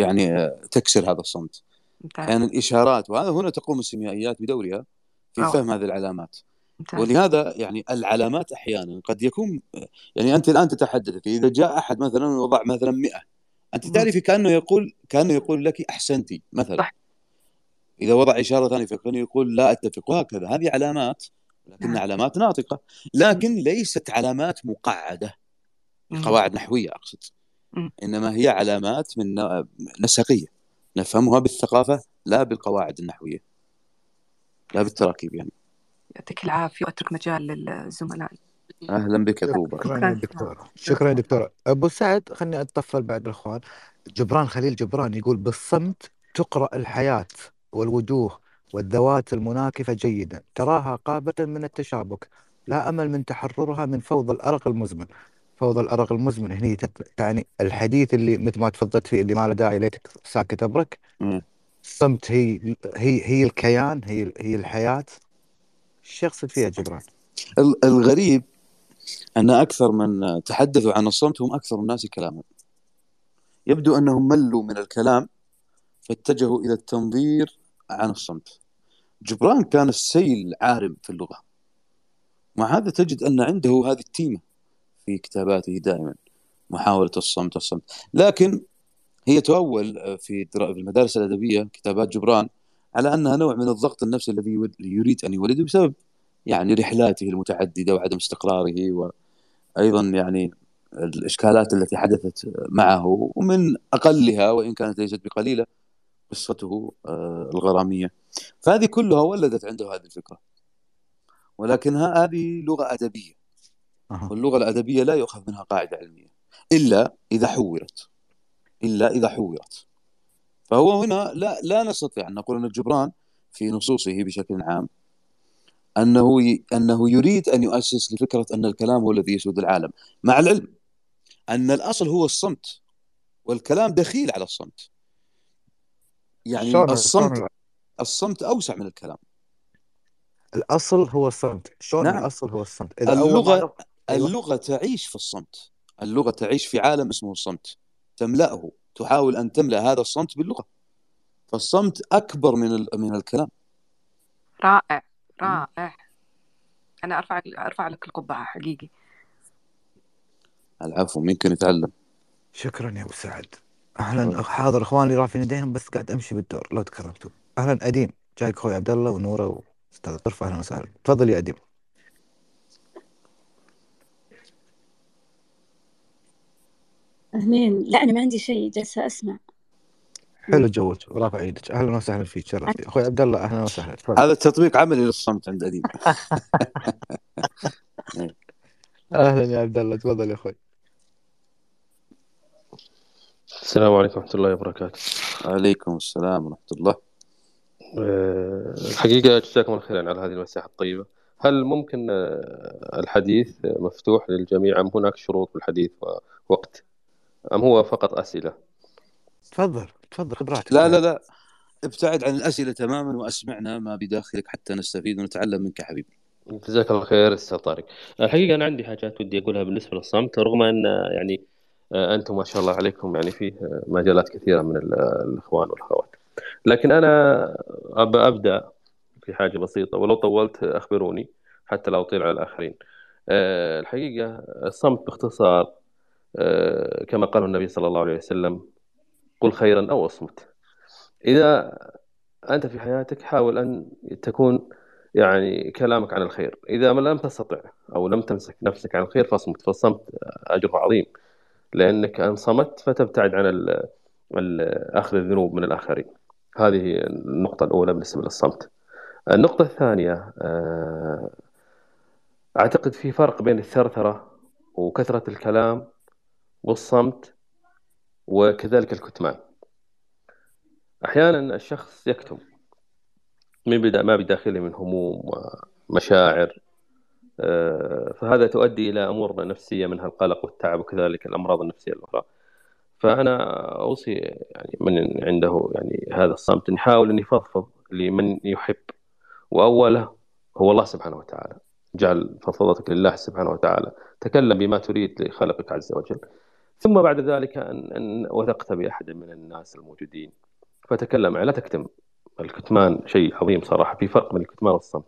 يعني تكسر هذا الصمت. ممتاز. أحيانا الإشارات وهذا هنا تقوم السيميائيات بدورها في روعة فهم هذه العلامات. ممتاز. ولهذا يعني العلامات أحيانا قد يكون يعني أنت الآن تتحدث إذا جاء أحد مثلا وضع مثلا 100 أنت مم. تعرفي كأنه يقول كأنه يقول لك أحسنتي مثلا. صح. إذا وضع إشارة ثانية فكأنه يقول لا أتفق وهكذا. هذه علامات لكنها نعم. علامات ناطقة. لكن ليست علامات مقعدة. مم. قواعد نحوية أقصد. مم. إنما هي علامات من ن- نسقية. نفهمها بالثقافة لا بالقواعد النحوية. لا بالتراكيب يعني. يعطيك العافية. وأترك مجال للزملاء. أهلا بك يا طوبى شكرا دكتور. شكرا يا دكتور. أبو سعد خليني أتطفل بعد الأخوان. جبران خليل جبران يقول بالصمت تقرأ الحياة والوجوه والذوات المناكفة جيدا. تراها قابله من التشابك لا أمل من تحررها من فوضى الأرق المزمن. فوضى الأرق المزمن هني تعني الحديث اللي مثل ما تفضلت فيه اللي ما له داعي ليتك ساكت أبرك. مم. الصمت هي هي هي الكيان هي هي الحياة. يقصد فيها جبران؟ ال- الغريب أن أكثر من تحدثوا عن الصمت هم أكثر الناس كلاما. يبدو أنهم ملوا من الكلام فاتجهوا إلى التنظير عن الصمت. جبران كان السيل عارم في اللغة. مع هذا تجد أن عنده هذه التيمة. في كتاباته دائما محاولة الصمت الصمت. لكن هي تؤول في المدارس الأدبية كتابات جبران على أنها نوع من الضغط النفسي الذي يريد أن يولده بسبب يعني رحلاته المتعددة وعدم استقراره وأيضا يعني الإشكالات التي حدثت معه ومن أقلها وإن كانت ليست بقليلة قصته آه، الغرامية. فهذه كلها ولدت عنده هذه الفكرة. ولكنها هذه لغة أدبية. أها. واللغة الأدبية لا يؤخذ منها قاعدة علمية إلا إذا حورت إلا إذا حورت. فهو هنا لا لا نستطيع أن نقول أن جبران في نصوصه بشكل عام أنه ي... أنه يريد أن يؤسس لفكرة أن الكلام هو الذي يسود العالم مع العلم أن الأصل هو الصمت والكلام دخيل على الصمت. يعني شلون الصمت شلون؟ الصمت أوسع من الكلام. الأصل هو الصمت. شلون نعم. الأصل هو الصمت؟ إذا أول أيوه. اللغة تعيش في الصمت. اللغة تعيش في عالم اسمه الصمت. تملأه. تحاول أن تملأ هذا الصمت باللغة. فالصمت أكبر من ال... من الكلام. رائع. رائع. أنا أرفع أرفع لك القبعة حقيقي. العفو ممكن يتعلم. شكرا يا أبو سعد. أهلا حاضر اخواني رافعين يديهم بس قاعد أمشي بالدور لو تكرمتوا. أهلا أديم. جايك أخوي عبد الله ونورة أستاذ طرف أهلا وسهلا. تفضل يا اديب أهلين. لا أنا ما عندي شيء جالسة أسمع. حلو جوك ورافع إيدك. أهلا وسهلا فيك شرفتي أخوي عبد الله أهلا وسهلا. هذا تطبيق عملي للصمت عند أديب. *laughs* أهلا يا عبد الله تفضل يا أخوي. السلام عليكم ورحمة الله وبركاته. عليكم السلام ورحمة الله. أه، الحقيقة جزاكم الله خيرا على هذه المساحة الطيبة. هل ممكن أه، الحديث مفتوح للجميع أم هناك شروط بالحديث ووقت؟ أم هو فقط أسئلة؟ تفضل تفضل خذ راحتك لا لا لا. ابتعد عن الأسئلة تماما وأسمعنا ما بداخلك حتى نستفيد ونتعلم منك حبيبي. جزاك الله خير أستاذ طارق. الحقيقة أنا عندي حاجات ودي أقولها بالنسبة للصمت رغم أن يعني أه، أنتم ما شاء الله عليكم يعني فيه مجالات كثيرة من ال- الإخوان والأخوات. لكن أنا أب أبدأ في حاجة بسيطة ولو طولت أخبروني حتى لا أطيل على الآخرين. أه، الحقيقة الصمت باختصار أه، كما قال النبي صلى الله عليه وسلم قل خيرا أو أصمت. إذا أنت في حياتك حاول أن تكون يعني كلامك عن الخير. إذا ما لم تستطع أو لم تمسك نفسك عن الخير فاصمت فالصمت أجره عظيم. لأنك إن صمت فتبتعد عن أخذ الذنوب من الآخرين. هذه النقطة الأولى بالنسبة للصمت. النقطة الثانية آه، أعتقد في فرق بين الثرثرة وكثرة الكلام والصمت وكذلك الكتمان. أحيانا الشخص يكتم من بدا ما بداخله من هموم ومشاعر آه، فهذا تؤدي إلى أمور نفسية منها القلق والتعب وكذلك الأمراض النفسية الأخرى. فأنا أوصي يعني من عنده يعني هذا الصمت أن يحاول أن يفضفض لمن يحب. وأوله هو الله سبحانه وتعالى. جعل فضفضتك لله سبحانه وتعالى. تكلم بما تريد لخلقك عز وجل. ثم بعد ذلك أن, أن وثقت بأحد من الناس الموجودين. فتكلم لا تكتم. الكتمان شيء عظيم صراحة في فرق بين الكتمان والصمت.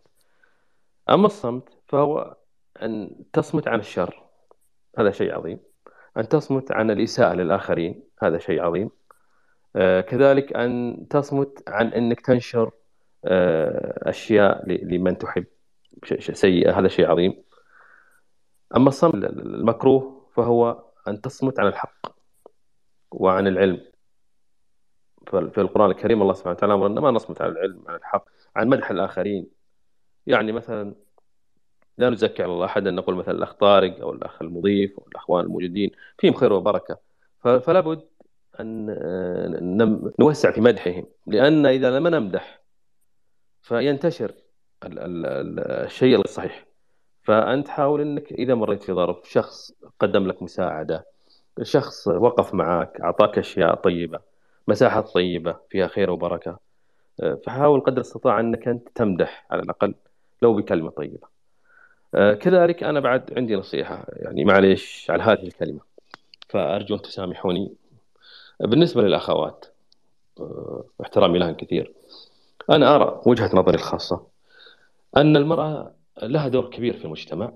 أما الصمت فهو أن تصمت عن الشر. هذا شيء عظيم. أن تصمت عن الإساءة للآخرين. هذا شيء عظيم. آه، كذلك أن تصمت عن أنك تنشر آه، أشياء لمن تحب. سيئة هذا شيء عظيم. أما الصمت المكروه فهو أن تصمت عن الحق وعن العلم. في القرآن الكريم الله سبحانه وتعالى أمرنا ما نصمت عن العلم عن الحق عن مدح الآخرين. يعني مثلا لا نزكي على الله أحدا نقول مثلا الأخ طارق أو الأخ المضيف أو الأخوان الموجودين فيهم خير وبركة. فلا بد أن آه، نوسع في مدحهم لأن إذا لم نمدح فينتشر ال- ال- ال- الشيء الصحيح. فأنت حاول أنك إذا مريت في ظرف شخص قدم لك مساعدة شخص وقف معك أعطاك أشياء طيبة مساحات طيبة فيها خير وبركة آه، فحاول قدر الاستطاع أنك أنت تمدح على الأقل لو بكلمة طيبة. آه، كذلك أنا بعد عندي نصيحة يعني معليش على هذه الكلمة فأرجو أن تسامحوني. بالنسبة للأخوات آه، احترامي لهن كثير أنا أرى وجهة نظري الخاصة أن المرأة لها دور كبير في المجتمع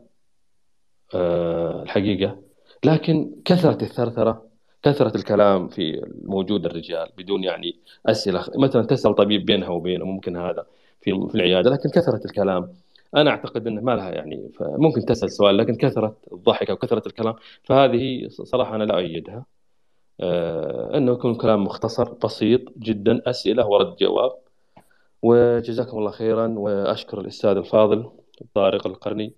آه، الحقيقة. لكن كثرة الثرثرة كثرة الكلام في موجود الرجال بدون يعني أسئلة مثلا تسأل طبيب بينها وبينه ممكن هذا في في العيادة لكن كثرة الكلام. أنا أعتقد أنه ما لها يعني ممكن تسأل سؤال لكن كثرة الضحك أو كثرة الكلام فهذه صراحة أنا لا أؤيدها. آه، أنه يكون كلام مختصر بسيط جدا أسئلة ورد جواب. وجزاكم الله خيرا وأشكر الأستاذ الفاضل. طارق القرني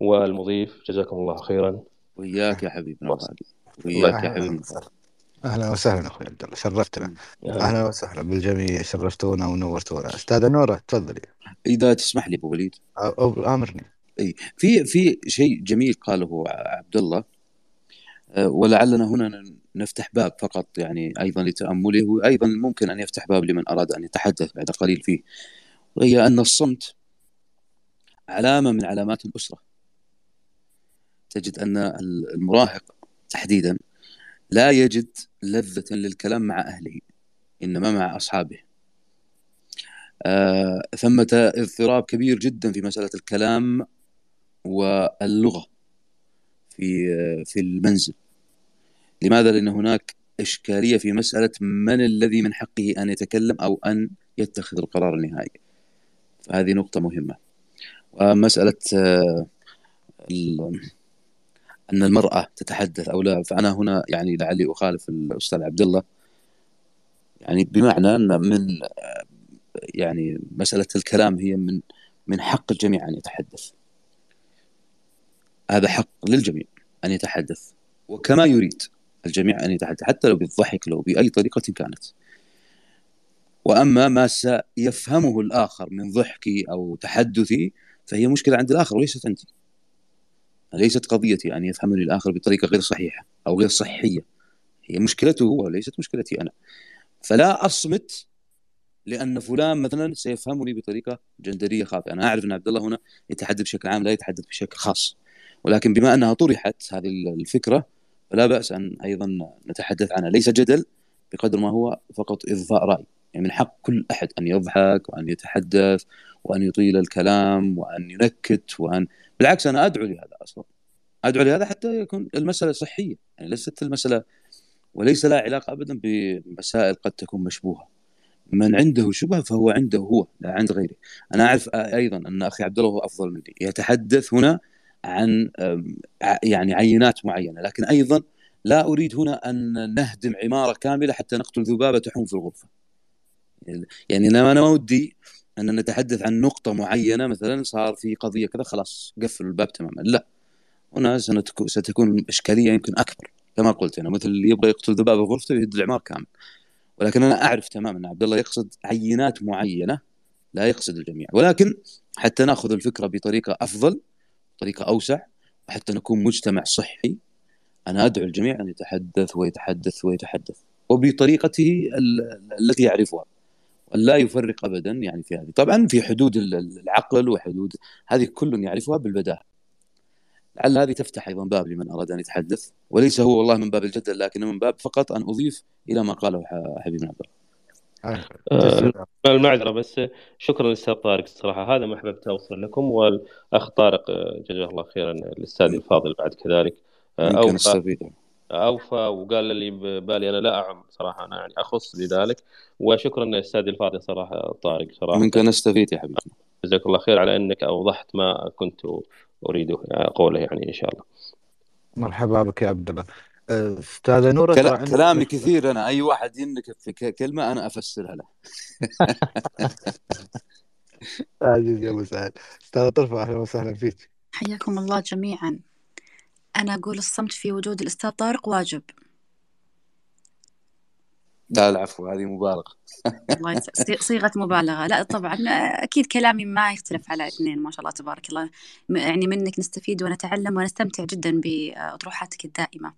والمضيف جزاكم الله خيرا. وياك يا حبيبنا. الغالي وياك يا وسهلا أهلا وسهلا أخوي عبد الله شرفتنا. أهلا. وسهلا بالجميع شرفتونا ونورتونا. أستاذة نورة تفضلي. إذا تسمح لي أبو وليد. آمرني. في في شيء جميل قاله عبد الله. آه، ولعلنا هنا نفتح باب فقط يعني أيضا لتأمله وأيضا ممكن أن يفتح باب لمن أراد أن يتحدث بعد قليل فيه. وهي أن الصمت علامة من علامات الأسرة. تجد أن المراهق تحديدا لا يجد لذة للكلام مع أهله إنما مع أصحابه. آه، ثمة اضطراب كبير جدا في مسألة الكلام واللغة في في المنزل. لماذا؟ لأن هناك إشكالية في مسألة من الذي من حقه أن يتكلم أو أن يتخذ القرار النهائي. فهذه نقطة مهمة. ومسألة آه، أن المرأة تتحدث أو لا. فأنا هنا يعني لعلي أخالف الأستاذ عبد الله. يعني بمعنى أن من آه، يعني مسألة الكلام هي من من حق الجميع أن يتحدث. هذا حق للجميع أن يتحدث. وكما يريد الجميع أن يتحدث حتى لو بالضحك لو بأي طريقة كانت. وأما ما سيفهمه الآخر من ضحكي أو تحدثي فهي مشكلة عند الآخر وليست عندي. ليست قضيتي أن يفهمني الآخر بطريقة غير صحيحة أو غير صحية. هي مشكلته هو وليست مشكلتي أنا. فلا أصمت لأن فلان مثلا سيفهمني بطريقة جندرية خاطئة. أنا أعرف أن عبد الله هنا يتحدث بشكل عام لا يتحدث بشكل خاص. ولكن بما أنها طرحت هذه الفكرة فلا بأس أن أيضا نتحدث عنها. ليس جدل بقدر ما هو فقط إضفاء رأي. يعني من حق كل أحد أن يضحك وأن يتحدث وأن يطيل الكلام وأن ينكت وأن بالعكس أنا أدعو لهذا أصلا. أدعو لهذا حتى يكون المسألة صحية. يعني ليست المسألة وليس لها علاقة أبدا بمسائل قد تكون مشبوهة. من عنده شبهة فهو عنده هو لا عند غيره. أنا أعرف أيضا أن أخي عبد الله هو أفضل مني. يتحدث هنا عن يعني عينات معينة لكن أيضا لا أريد هنا أن نهدم عمارة كاملة حتى نقتل ذبابة تحوم في الغرفة. يعني أنا ما ودي أن نتحدث عن نقطة معينة مثلا صار في قضية كذا خلاص قفل الباب تماما. لا هنا ستكون إشكالية يمكن أكبر. كما قلت أنا مثل اللي يبغى يقتل ذبابة في غرفته يهد العمار كامل. ولكن أنا أعرف تماما أن عبد الله يقصد عينات معينة لا يقصد الجميع. ولكن حتى نأخذ الفكرة بطريقة أفضل طريقة أوسع وحتى نكون مجتمع صحي أنا أدعو الجميع أن يتحدث ويتحدث ويتحدث. وبطريقته التي يعرفها. لا يفرق ابدا يعني في هذه. طبعا في حدود العقل وحدود هذه كل يعرفها بالبداهة. لعل هذه تفتح أيضا باب لمن أراد أن يتحدث. وليس هو والله من باب الجدل لكن من باب فقط أن أضيف إلى ما قاله حبيبنا عبد الله. آه المعذره بس شكرا للأستاذ طارق. الصراحة هذا ما أحببت أوصل لكم والأخ طارق آه، جزاه الله خيرا الأستاذ الفاضل بعد كذلك. آه، أوفى وقال اللي ببالي أنا لا أعم صراحة أنا يعني أخص بذلك. وشكرا للاستاذ الفاضل صراحة طارق صراحة. منك نستفيد يا حبيبي. جزاك الله خير على أنك أوضحت ما كنت أريد قوله يعني إن شاء الله. مرحبا بك يا عبد الله. أستاذ نوره كلا... كلامي كثير أنا أي واحد ينكت في كلمة أنا أفسرها له. *laughs* عزيز يا أبو سعد. أستاذ طرفه أهلا وسهلا فيك. حياكم الله جميعا. أنا أقول الصمت في وجود الأستاذ طارق واجب. لا العفو هذه مبالغة. *laughs* الله صيغة مبالغة. لا طبعا أكيد كلامي ما يختلف على اثنين ما شاء الله تبارك الله. يعني منك نستفيد ونتعلم ونستمتع جدا بأطروحاتك الدائمة.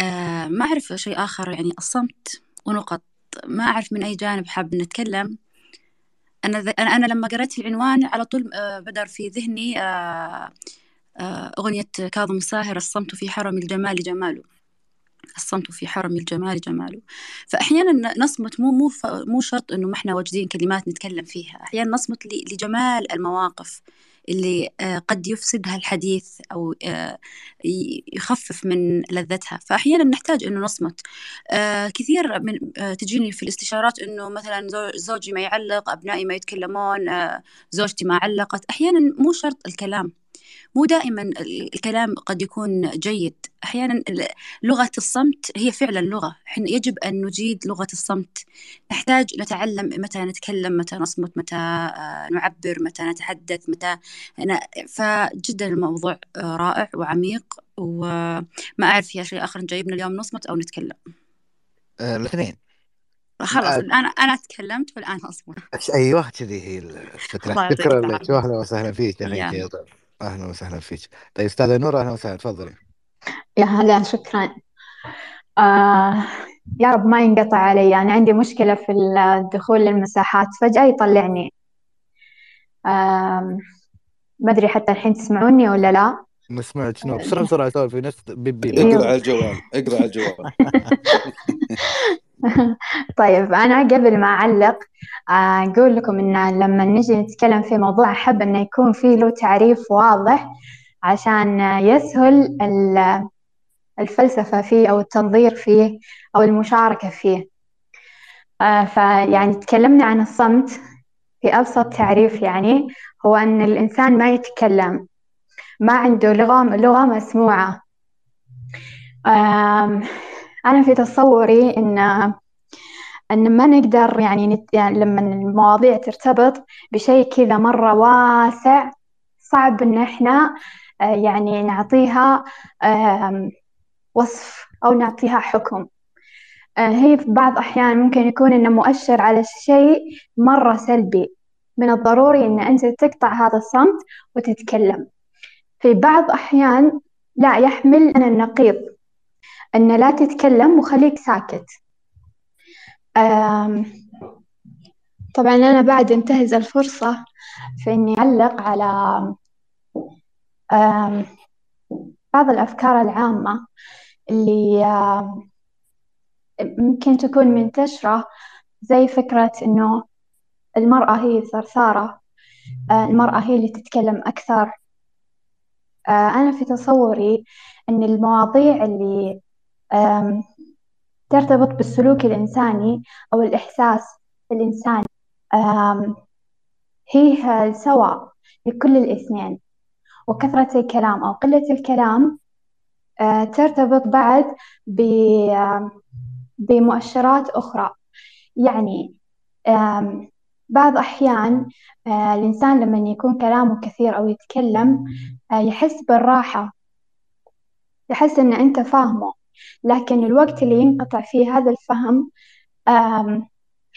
آه ما أعرف شيء آخر يعني الصمت ونقط. ما أعرف من أي جانب حاب نتكلم. أنا أنا لما قرأت العنوان على طول آه بدر في ذهني آه آه أغنية كاظم الساهر الصمت في حرم الجمال جماله. الصمت في حرم الجمال جماله. فأحيانا نصمت مو مو مو شرط إنه ما إحنا واجدين كلمات نتكلم فيها. أحيانا نصمت لجمال المواقف اللي آه، قد يفسدها الحديث أو آه، يخفف من لذتها. فأحيانا نحتاج إنه نصمت. كثير من تجيني في الاستشارات إنه مثلا زوجي ما يعلق أبنائي ما يتكلمون زوجتي ما علقت. أحيانا مو شرط الكلام. مو دائما الكلام قد يكون جيد. أحيانا لغة الصمت هي فعلا لغة. يجب أن نجيد لغة الصمت. نحتاج نتعلم متى نتكلم متى نصمت متى آه، نعبر متى نتحدث متى فجدا الموضوع آه، رائع وعميق. وما أعرف فيها شيء آخر جايبنا اليوم نصمت أو نتكلم. آه، الاثنين. خلاص الان أنا تكلمت والآن أصمت. أيوه كذي هي الفكرة. شكرا لك. أهلا وسهلا فيك يا أهلا وسهلا فيك. طيب أستاذة نور أهلا وسهلا. تفضلي. يا هلا شكرا. آه يا رب ما ينقطع علي. أنا عندي مشكلة في الدخول للمساحات فجأة يطلعني. آه ما أدري حتى الحين تسمعوني ولا لا. ما سمعت شنو بسرعة بسرعة سولف. في نفس بيب بيب اقرا على الجوال اقرأ على الجوال. *laughs* *laughs* طيب أنا قبل ما أعلق أقول لكم إن لما نجي نتكلم في موضوع أحب إنه يكون في له تعريف واضح عشان يسهل الفلسفة فيه أو التنظير فيه أو المشاركة فيه. آه، فيعني تكلمنا عن الصمت في أبسط تعريف يعني هو أن الإنسان ما يتكلم ما عنده لغة لغة مسموعة. أنا في تصوري إن أن ما نقدر يعني, نت... يعني لما المواضيع ترتبط بشيء كذا مرة واسع صعب إن إحنا آه، يعني نعطيها وصف أو نعطيها حكم. آه، هي في بعض أحيان ممكن يكون إنه مؤشر على شيء مرة سلبي. من الضروري إن أنت تقطع هذا الصمت وتتكلم. في بعض أحيان لا يحمل أنا النقيض. أن لا تتكلم وخليك ساكت. طبعا أنا بعد انتهز الفرصة في إني أعلق على بعض الأفكار العامة اللي ممكن تكون منتشرة زي فكرة إنه المرأة هي ثرثارة آه، المرأة هي اللي تتكلم أكثر. آه، أنا في تصوري أن المواضيع اللي ترتبط بالسلوك الإنساني أو الإحساس الإنساني. هي سواء لكل الاثنين. وكثرة الكلام أو قلة الكلام ترتبط بعد بمؤشرات أخرى. يعني بعض أحيان الإنسان لما يكون كلامه كثير أو يتكلم يحس بالراحة. يحس إن أنت فاهمه. لكن الوقت اللي ينقطع فيه هذا الفهم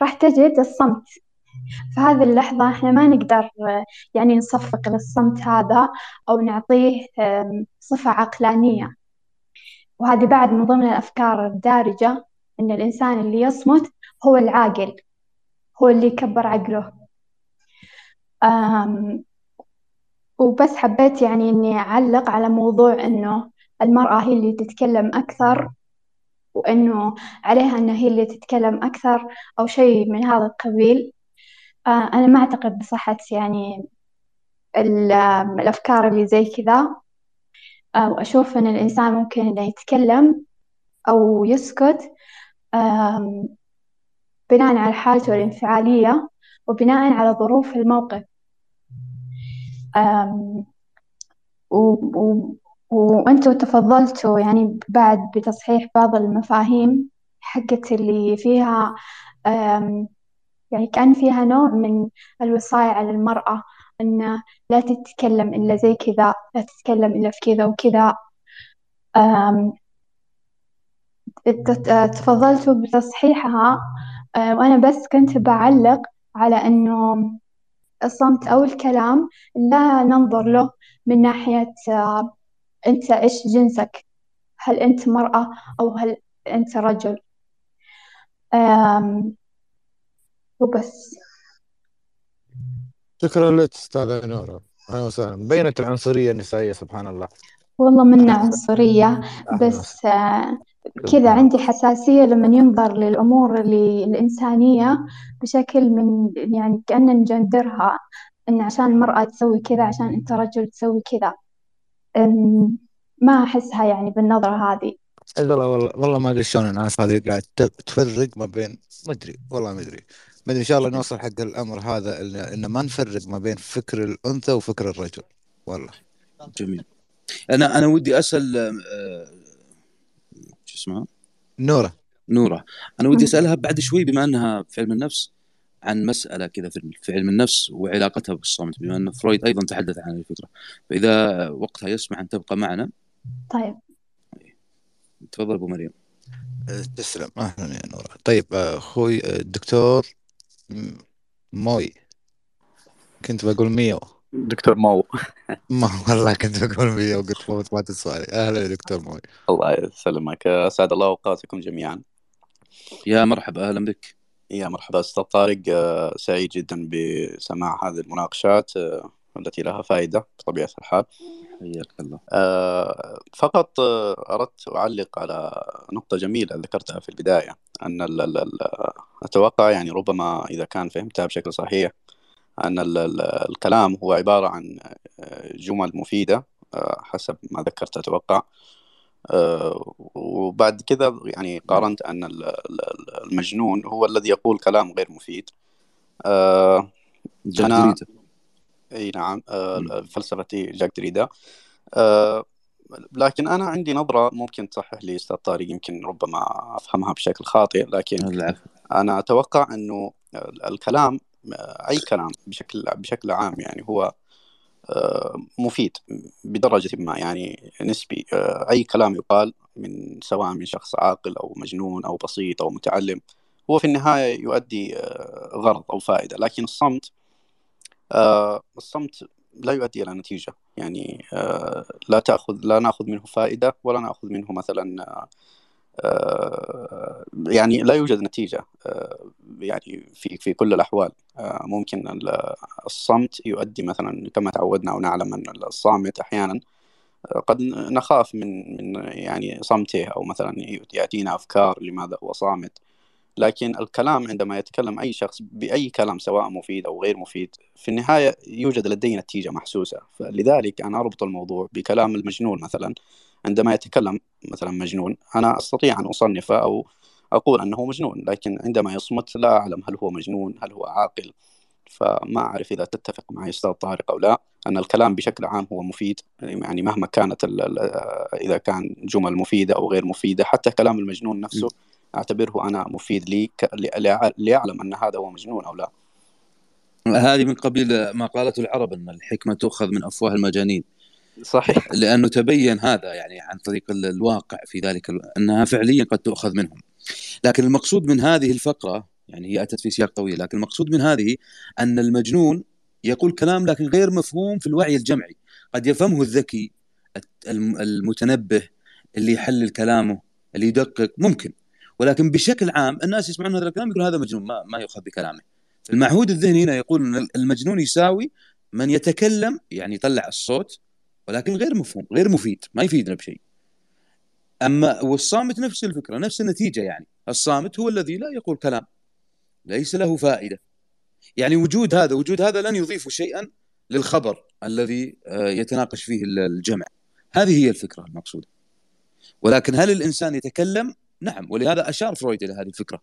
راح تجد الصمت. في هذه اللحظة إحنا ما نقدر يعني نصفق للصمت هذا أو نعطيه صفة عقلانية. وهذه بعد من ضمن الأفكار الدارجة إن الإنسان اللي يصمت هو العاقل هو اللي يكبر عقله. وبس حبيت يعني إني أعلق على موضوع إنه المرأة هي اللي تتكلم أكثر وإنه عليها إنها هي اللي تتكلم أكثر أو شيء من هذا القبيل. آه، أنا ما أعتقد بصحة يعني الأفكار اللي زي كذا. آه، وأشوف إن الإنسان ممكن إنه يتكلم أو يسكت بناء على حالته الانفعالية وبناء على ظروف الموقف. وأنتوا تفضلتوا يعني بعد بتصحيح بعض المفاهيم حقت اللي فيها يعني كان فيها نوع من الوصاية على المرأة أن لا تتكلم إلا زي كذا لا تتكلم إلا في كذا وكذا. تفضلتوا بتصحيحها. وأنا بس كنت بعلق على إنه الصمت أو الكلام لا ننظر له من ناحية أنت إيش جنسك؟ هل أنت مرأة أو هل أنت رجل؟ وبس. شكرا لك أستاذة نورة أهلا وسهلا. بينت العنصرية النسائية سبحان الله. والله منا عنصرية بس آه، كذا عندي حساسية لما ينظر للأمور اللي الإنسانية بشكل من يعني كأننا نجندرها إن عشان المرأة تسوي كذا عشان أنت رجل تسوي كذا. ما أحسها يعني بالنظرة هذه. والله والله والله ما أدري شلون الناس هذه قاعد تفرق ما بين ما أدري والله ما أدري. ما أدري إن شاء الله نوصل حق الأمر هذا ان ما نفرق ما بين فكر الأنثى وفكر الرجل. والله. جميل. أنا أنا ودي أسأل آه، شو اسمها؟ نورة. نورة. أنا ودي أسألها بعد شوي بما إنها في علم النفس. عن مسألة كذا في علم النفس وعلاقتها بالصمت بما أن فرويد أيضا تحدث عن الفكرة فإذا وقتها يسمح أن تبقى معنا. طيب. تفضل أبو مريم. أه، تسلم. أهلا يا نورة. طيب أه، أخوي أه، الدكتور موي. كنت بقول ميو. دكتور مو. *laughs* ما والله كنت بقول ميو وقلت فوت فات السؤال أهلا يا دكتور موي. الله يسلمك. أسعد الله أوقاتكم جميعا. يا مرحبا أهلا بك. يا مرحبا أستاذ طارق. سعيد جدا بسماع هذه المناقشات التي لها فائدة بطبيعة الحال. حياك الله. آه فقط أردت أعلق على نقطة جميلة ذكرتها في البداية أن ال ال ال أتوقع يعني ربما إذا كان فهمتها بشكل صحيح أن ال ال الكلام هو عبارة عن جمل مفيدة آه، حسب ما ذكرت أتوقع. آه، وبعد كذا يعني قارنت أن المجنون هو الذي يقول كلام غير مفيد. آه، دريدا إي نعم آه،. فلسفتي جاك دريدا آه، لكن أنا عندي نظرة ممكن تصحح لي أستاذ طارق يمكن ربما أفهمها بشكل خاطئ لكن العفو. أنا أتوقع أنه الكلام آه، أي كلام بشكل بشكل عام يعني هو آه، مفيد بدرجة ما. يعني نسبي آه، أي كلام يقال من سواء من شخص عاقل أو مجنون أو بسيط أو متعلم هو في النهاية يؤدي آه، غرض أو فائدة. لكن الصمت آه، الصمت لا يؤدي إلى نتيجة. يعني آه، لا تأخذ لا نأخذ منه فائدة ولا نأخذ منه مثلا آه، آه، يعني لا يوجد نتيجة آه، يعني في في كل الأحوال. آه، ممكن ال- الصمت يؤدي مثلا كما تعودنا أو نعلم أن الصامت أحيانا آه، قد نخاف من من يعني صمته أو مثلا يأتينا أفكار لماذا هو صامت. لكن الكلام عندما يتكلم أي شخص بأي كلام سواء مفيد أو غير مفيد في النهاية يوجد لدي نتيجة محسوسة. فلذلك أنا أربط الموضوع بكلام المجنون مثلا. عندما يتكلم مثلا مجنون أنا أستطيع أن أصنفه أو أقول أنه مجنون لكن عندما يصمت لا أعلم هل هو مجنون هل هو عاقل. فما أعرف إذا تتفق معي أستاذ طارق أو لا أن الكلام بشكل عام هو مفيد يعني مهما كانت ال- إذا كان جمل مفيدة أو غير مفيدة حتى كلام المجنون نفسه أعتبره أنا مفيد لي ك... لأع- ليعلم أن هذا هو مجنون أو لا. هذه من قبيل ما قالته العرب أن الحكمة تؤخذ من أفواه المجانين. صحيح. لأنه تبين هذا يعني عن طريق ال- الواقع في ذلك أنها فعليا قد تؤخذ منهم. لكن المقصود من هذه الفقرة يعني هي أتت في سياق طويل لكن المقصود من هذه أن المجنون يقول كلام لكن غير مفهوم في الوعي الجمعي. قد يفهمه الذكي المتنبه اللي يحلل كلامه اللي يدقق ممكن. ولكن بشكل عام الناس يسمعون هذا الكلام يقول هذا مجنون ما, ما يؤخذ بكلامه. المعهود الذهني هنا يقول إن المجنون يساوي من يتكلم يعني يطلع الصوت ولكن غير مفهوم غير مفيد ما يفيدنا بشيء. أما والصامت نفس الفكرة نفس النتيجة يعني. الصامت هو الذي لا يقول كلام ليس له فائدة. يعني وجود هذا وجود هذا لن يضيف شيئا للخبر الذي آه، يتناقش فيه ال- الجمع. هذه هي الفكرة المقصودة. ولكن هل الإنسان يتكلم؟ نعم ولهذا أشار فرويد إلى هذه الفكرة.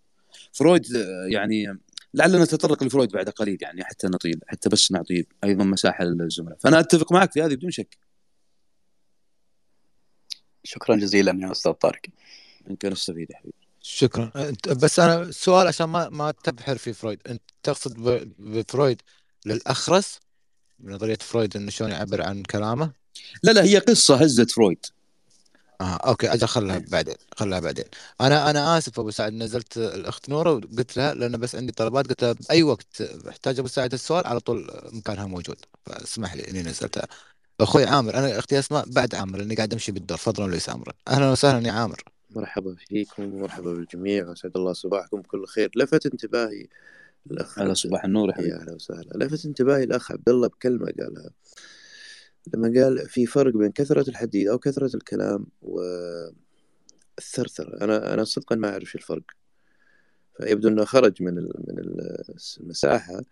فرويد آه، يعني لعلنا نتطرق لفرويد بعد قليل يعني حتى نطيل حتى بس نعطي أيضا مساحة للزملاء. فأنا أتفق معك في هذه بدون شك. شكرا جزيلا يا أستاذ طارق. يمكن نستفيد يا حبيبي. شكرا. أنت بس أنا السؤال عشان ما ما تبحر في فرويد. أنت تقصد ب- بفرويد للأخرس؟ بنظرية فرويد إنه شلون يعبر عن كلامه؟ لا لا هي قصة هزت فرويد. آه okay أجل خلها بعدين خلها بعدين. أنا أنا آسف أبو سعد نزلت الأخت نورة وقلت لها لأن بس عندي طلبات قلت لها بأي وقت احتاج أبو سعد السؤال على طول مكانها موجود. فاسمح لي إني نزلتها. أخوي عامر أنا أختي أسماء بعد عامر لأني قاعد أمشي بالدور فضلا وليس امرا أهلا وسهلا يا عامر. مرحبا فيكم ومرحبا بالجميع وأسعد الله صباحكم بكل خير. لفت انتباهي الأخ على صباح النور يا حبيبي. أهلا وسهلا. لفت انتباهي الأخ عبد الله بكلمة قالها لما قال في فرق بين كثرة الحديث أو كثرة الكلام والثرثرة. أنا أنا صدقا ما أعرف شو الفرق. فيبدو أنه خرج من ال- من ال- المساحة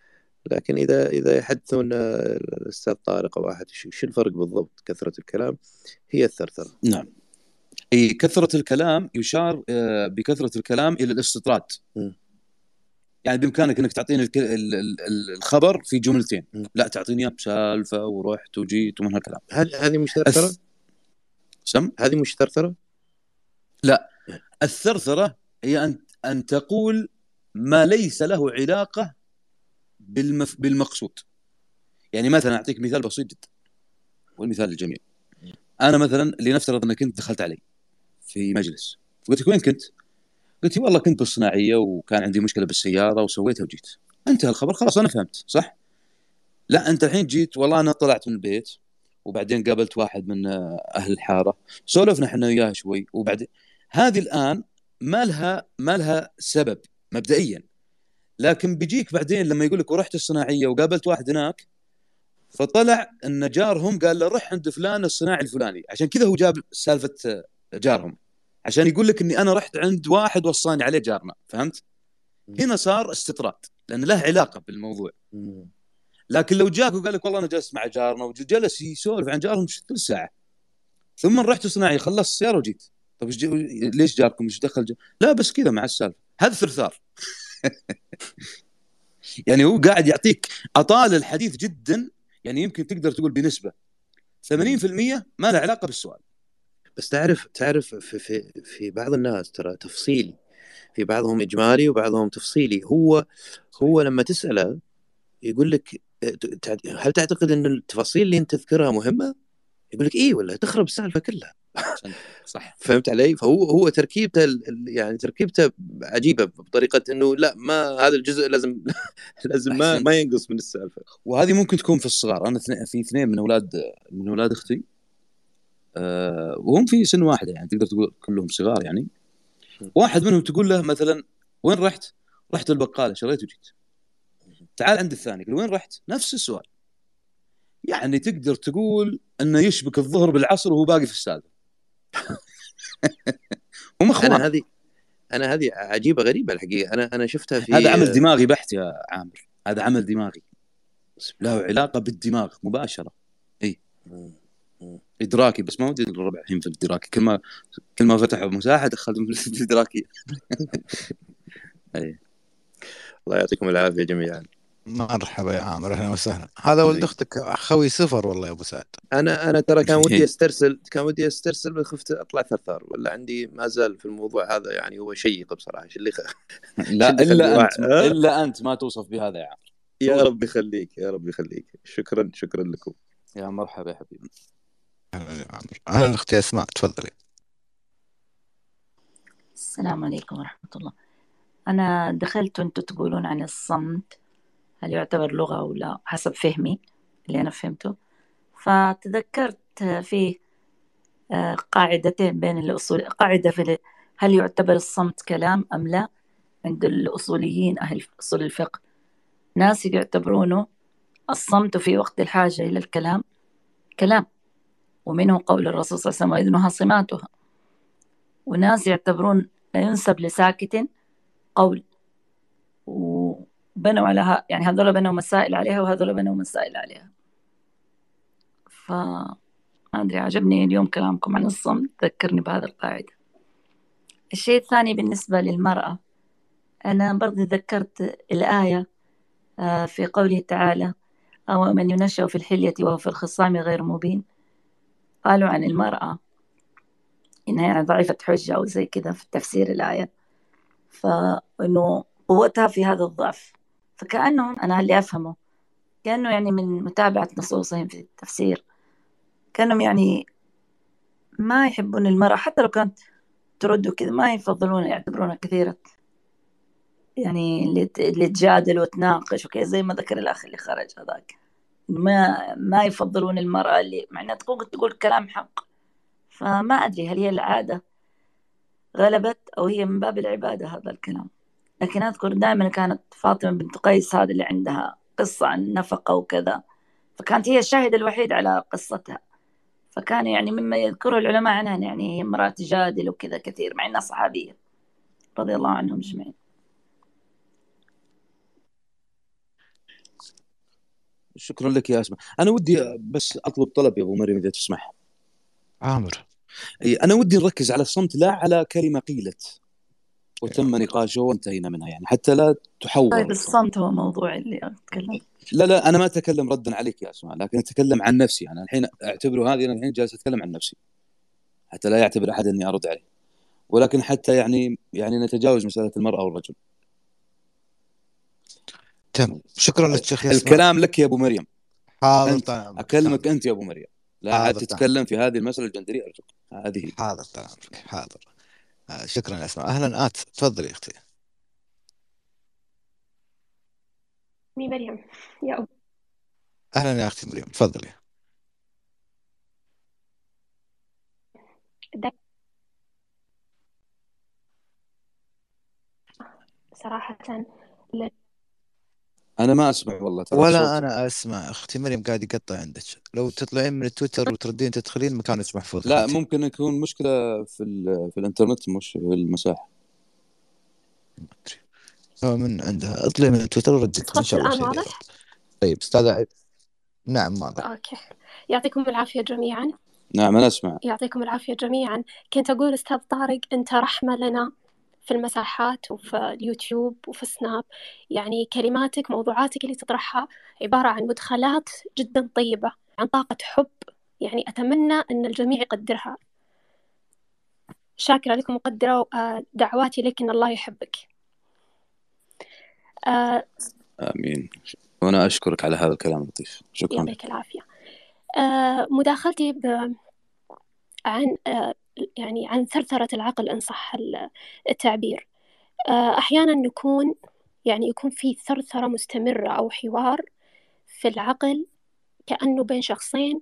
لكن إذا إذا يحدثون الأستاذ طارق أو أحد شو الفرق بالضبط؟ كثرة الكلام هي الثرثرة. نعم. أي كثرة الكلام يشار آه، بكثرة الكلام إلى الاستطراد. م. يعني بإمكانك إنك تعطيني الخبر في جملتين. م. لا تعطيني إياه بسالفة ورحت وجيت ومن هالكلام. هذه هذه مش ثرثرة؟ الث... سم؟ هذه مش ثرثرة؟ لا. الثرثرة هي أن أن تقول ما ليس له علاقة بالمف... بالمقصود. يعني مثلا أعطيك مثال بسيط جدا والمثال الجميل. أنا مثلا لنفترض إنك انت دخلت علي في مجلس قلت لك وين كنت؟ قلت والله كنت بالصناعية وكان عندي مشكلة بالسيارة وسويتها وجيت. أنتهى الخبر خلاص أنا فهمت صح؟ لا أنت الحين جيت والله أنا طلعت من البيت وبعدين قابلت واحد من آه، أهل الحارة. سولفنا إحنا وياه شوي وبعدين هذه الآن ما لها ما لها سبب مبدئيا. لكن بيجيك بعدين لما يقول لك ورحت الصناعية وقابلت واحد هناك فطلع إن جارهم قال له روح عند فلان الصناعي الفلاني. عشان كذا هو جاب سالفة جارهم. عشان يقول لك إني أنا رحت عند واحد وصاني عليه جارنا. فهمت؟ هنا صار استطراد لأن له علاقة بالموضوع. لكن لو جاك وقال لك والله أنا جلست مع جارنا وجلس يسولف عن جارهم ثلث ساعة. ثم رحت صناعي خلصت السيارة وجيت. طيب ليش جاركم؟ إيش دخل جار؟ لا بس كذا مع السالفة. هذا ثرثار *laughs* يعني هو قاعد يعطيك أطال الحديث جدا يعني يمكن تقدر تقول بنسبة. 80% ما له علاقة بالسؤال. بس تعرف تعرف في في في بعض الناس ترى تفصيلي في بعضهم إجمالي وبعضهم تفصيلي. هو هو لما تسأله يقول لك هل تعتقد إن التفاصيل اللي أنت تذكرها مهمة؟ يقول لك إيه ولا تخرب السالفة كلها. صح. فهمت علي؟ فهو هو تركيبته يعني تركيبته عجيبة بطريقة إنه لا ما هذا الجزء لازم *laughs* لازم ما ما ينقص من السالفة. وهذه ممكن تكون في الصغار. أنا في اثنين من أولاد من أولاد أختي. أه وهم في سن واحدة يعني تقدر تقول كلهم صغار يعني. واحد منهم تقول له مثلا وين رحت؟ رحت البقالة شريت وجيت تعال عند الثاني يقول وين رحت؟ نفس السؤال. يعني تقدر تقول إنه يشبك الظهر بالعصر وهو باقي في السالفة. هم أخوان. أنا هذه أنا هذه عجيبة غريبة الحقيقة. أنا أنا شفتها في هذا عمل دماغي بحت يا عامر. هذا عمل دماغي. له علاقة بالدماغ مباشرة. إي. إدراكي بس ما ودي الربع الحين في الادراكي كل ما كل ما فتحوا مساحة دخلتهم في الادراكيه *laughs* إي. الله يعطيكم العافية جميعا. مرحبا يا عامر أهلا وسهلا. هذا ولد أختك خوي سفر والله يا أبو سعد. أنا أنا ترى كان ودي أسترسل كان ودي أسترسل بس خفت أطلع ثرثار ولا عندي ما زال في الموضوع هذا يعني هو شيق بصراحة. شو اللي خ... *laughs* لا إلا أنت إلا أنت ما توصف بهذا يا عامر. يا رب يخليك يا رب يخليك. شكرا شكرا لكم. يا مرحبا يا حبيبي. أهلا يا عامر. أهلا أختي أسماء تفضلي. السلام عليكم ورحمة الله. أنا دخلت وأنتم تقولون عن الصمت. هل يعتبر لغة أو لا حسب فهمي اللي أنا فهمته. فتذكرت فيه آه، قاعدتين بين الأصول قاعدة في هل يعتبر الصمت كلام أم لا؟ عند الأصوليين أهل أصول الفقه. ناس يعتبرونه الصمت في وقت الحاجة إلى الكلام كلام ومنه قول الرسول صلى الله عليه وسلم وإذنها صماتها وناس يعتبرون لا ينسب لساكت قول. بنوا على يعني هذول بنوا مسائل عليها وهذول بنوا مسائل عليها. ف أدري عجبني اليوم كلامكم عن الصمت. ذكرني بهذا القاعدة الشيء الثاني بالنسبة للمرأة أنا برضه ذكرت الآية آه، في قوله تعالى أو من ينشأ في الحلية وهو في الخصام غير مبين. قالوا عن المرأة إنها يعني ضعيفة حجة أو زي كذا في تفسير الآية فإنه قوتها في هذا الضعف. فكأنهم أنا اللي أفهمه. كأنه يعني من متابعة نصوصهم في التفسير. كأنهم يعني ما يحبون المرأة. حتى لو كانت ترد وكذا ما يفضلون يعتبرونها كثيرة. يعني اللي تجادل وتناقش وكذا زي ما ذكر الأخ اللي خرج هذاك. ما ما يفضلون المرأة اللي مع إنها تقول تقول كلام حق. فما أدري هل هي العادة غلبت أو هي من باب العبادة هذا الكلام؟ لكن أذكر دائما كانت فاطمة بنت قيس هذه اللي عندها قصة عن النفقة وكذا. فكانت هي الشاهد الوحيد على قصتها. فكان يعني مما يذكره العلماء عنها يعني هي امرأة تجادل وكذا كثير مع أنها صحابية. رضي الله عنهم أجمعين. شكرا لك يا أسماء. أنا ودي بس أطلب طلب يا أبو مريم إذا تسمح. عامر. أنا ودي نركز على الصمت لا على كلمة قيلت. وتم نقاشه وانتهينا منها يعني حتى لا تحول طيب الصمت هو موضوع اللي أتكلم. لا لا أنا ما أتكلم ردا عليك يا أسماء لكن أتكلم عن نفسي أنا الحين أعتبره هذه أنا الحين جالس أتكلم عن نفسي حتى لا يعتبر أحد أني أرد عليه. ولكن حتى يعني يعني نتجاوز مسألة المرأة والرجل. تم. شكرا لك شيخ الكلام لك يا أبو مريم. حاضر طيب أكلمك أنت يا أبو مريم. لا عاد تتكلم في هذه المسألة الجندرية أرجوك. هذه حاضر طيب حاضر. شكرا يا أسماء. أهلا. آت تفضلي أختي. مي مريم. يا أبو أهلا يا أختي مريم. تفضلي. صراحة أنا ما أسمع والله ترى ولا صوت. أنا أسمع. أختي مريم قاعد يقطع عندك. لو تطلعين من التويتر وتردين تدخلين مكانك محفوظ. لا خلتي. ممكن يكون مشكلة في في الإنترنت مش في المساحة. ما أدري. من عندها. اطلعي من التويتر وردك إن شاء الله واضح طيب أستاذ نعم واضح okay. يعطيكم العافية جميعا. نعم أنا أسمع. يعطيكم العافية جميعا. كنت أقول أستاذ طارق أنت رحمة لنا. في المساحات وفي اليوتيوب وفي السناب. يعني كلماتك موضوعاتك اللي تطرحها عبارة عن مدخلات جدا طيبة عن طاقة حب. يعني أتمنى أن الجميع يقدرها. شاكرة لك مقدرة آه، دعواتي لك أن الله يحبك. آه، آمين. وأنا أشكرك على هذا الكلام اللطيف. شكرا. لك يعطيك العافية. آه، مداخلتي ب... عن آه، يعني عن ثرثرة العقل إن صح ال- التعبير. آه، أحيانا نكون يعني يكون في ثرثرة مستمرة أو حوار في العقل كأنه بين شخصين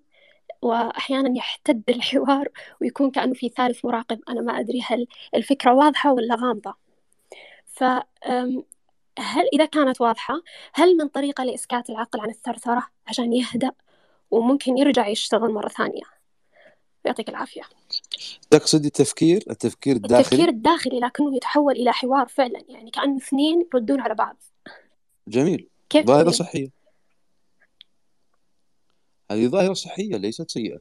وأحيانا يحتد الحوار ويكون كأنه في ثالث مراقب. أنا ما أدري هل الفكرة واضحة ولا غامضة. ف أم، هل إذا كانت واضحة هل من طريقة لإسكات العقل عن الثرثرة عشان يهدأ وممكن يرجع يشتغل مرة ثانية؟ يعطيك العافية. تقصد التفكير التفكير التفكير الداخلي؟ الداخلي لكنه يتحول إلى حوار فعلا يعني كأنه اثنين يردون على بعض. جميل. كيف ظاهرة جميل؟ صحية. هذه ظاهرة صحية ليست سيئة.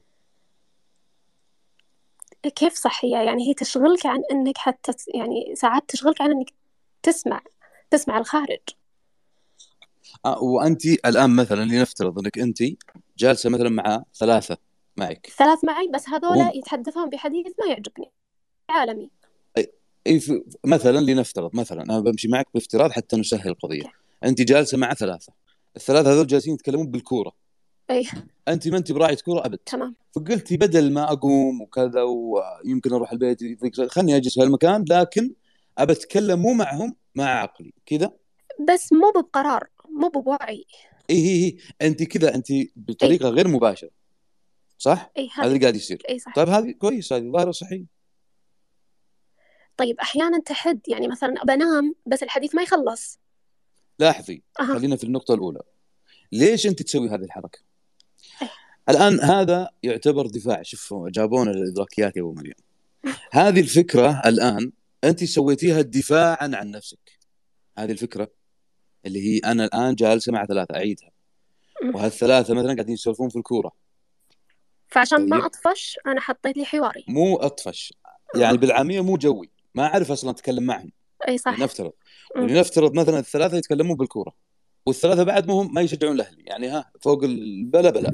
كيف صحية؟ يعني هي تشغلك عن أنك حتى يعني ساعات تشغلك عن أنك تسمع تسمع الخارج. آه وأنت الآن مثلا لنفترض أنك أنت جالسة مثلا مع ثلاثة. معك. ثلاث معي بس هذولا هم يتحدثون بحديث ما يعجبني. عالمي. أي في مثلا لنفترض مثلا أنا بمشي معك بافتراض حتى نسهل القضية. أنت جالسة مع ثلاثة. الثلاثة هذول جالسين يتكلمون بالكورة. أي. أنت ما أنت براعية كورة أبد. تمام. فقلتي بدل ما أقوم وكذا ويمكن أروح البيت خلني أجلس في هالمكان لكن أبى أتكلم مو معهم مع عقلي. كذا؟ بس مو بقرار مو بوعي. اي هي هي أنت كذا أنت بطريقة غير مباشرة. صح؟ أي هذا اللي قاعد يصير. أي صح. طيب هذه كويس هذه ظاهره صحية. طيب أحيانا تحد يعني مثلا بنام بس الحديث ما يخلص. لاحظي أها. خلينا في النقطة الأولى. ليش أنت تسوي هذه الحركة؟ الآن هذا يعتبر دفاع. شوف جابونا الادراكيات يا أبو مريم. هذه الفكرة الآن أنت سويتيها دفاعا عن نفسك. هذه الفكرة اللي هي أنا الآن جالسة مع ثلاثة أعيدها. وهالثلاثة مثلا قاعدين يسولفون في الكورة. فعشان ما طيب. أطفش أنا حطيت لي حواري. مو أطفش. يعني بالعامية مو جوي. ما أعرف أصلا أتكلم معهم. أي صح. لنفترض. م. ولنفترض مثلا الثلاثة يتكلمون بالكورة والثلاثة بعد مهم ما يشجعون الأهلي. يعني ها فوق البلا بلا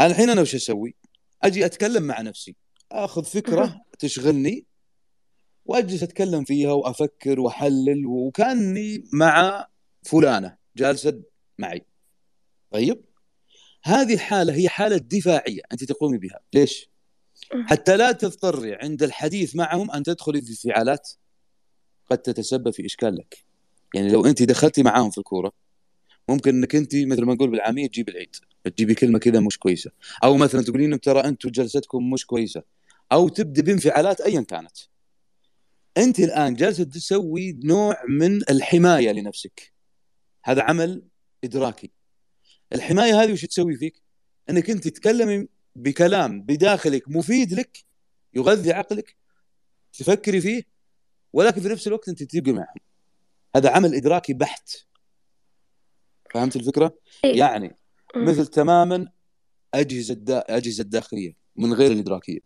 أنا الحين أنا وش أسوي؟ أجي أتكلم مع نفسي. آخذ فكرة تشغلني وأجلس أتكلم فيها وأفكر وأحلل وكأني مع فلانة جالسة معي. طيب؟ هذه الحالة هي حالة دفاعية أنت تقومي بها. ليش؟ حتى لا تضطري عند الحديث معهم أن تدخلي في انفعالات قد تتسبب في إشكال لك. يعني لو أنت دخلتي معاهم في الكورة ممكن إنك أنت مثل ما نقول بالعامية تجيب العيد تجيبي كلمة كذا مش كويسة. أو مثلا تقولين لهم ترى أنتم جلستكم مش كويسة. أو تبدأ بانفعالات ايا كانت. أنت الآن جالسة تسوي نوع من الحماية لنفسك. هذا عمل إدراكي. الحماية هذه وش تسوي فيك؟ إنك أنت تتكلمي بكلام بداخلك مفيد لك يغذي عقلك تفكري فيه ولكن في نفس الوقت أنت تبقي معهم هذا عمل إدراكي بحت. فهمت الفكرة؟ أي يعني. مثل تماما أجهزة دا... أجهزة داخليه من غير الإدراكية.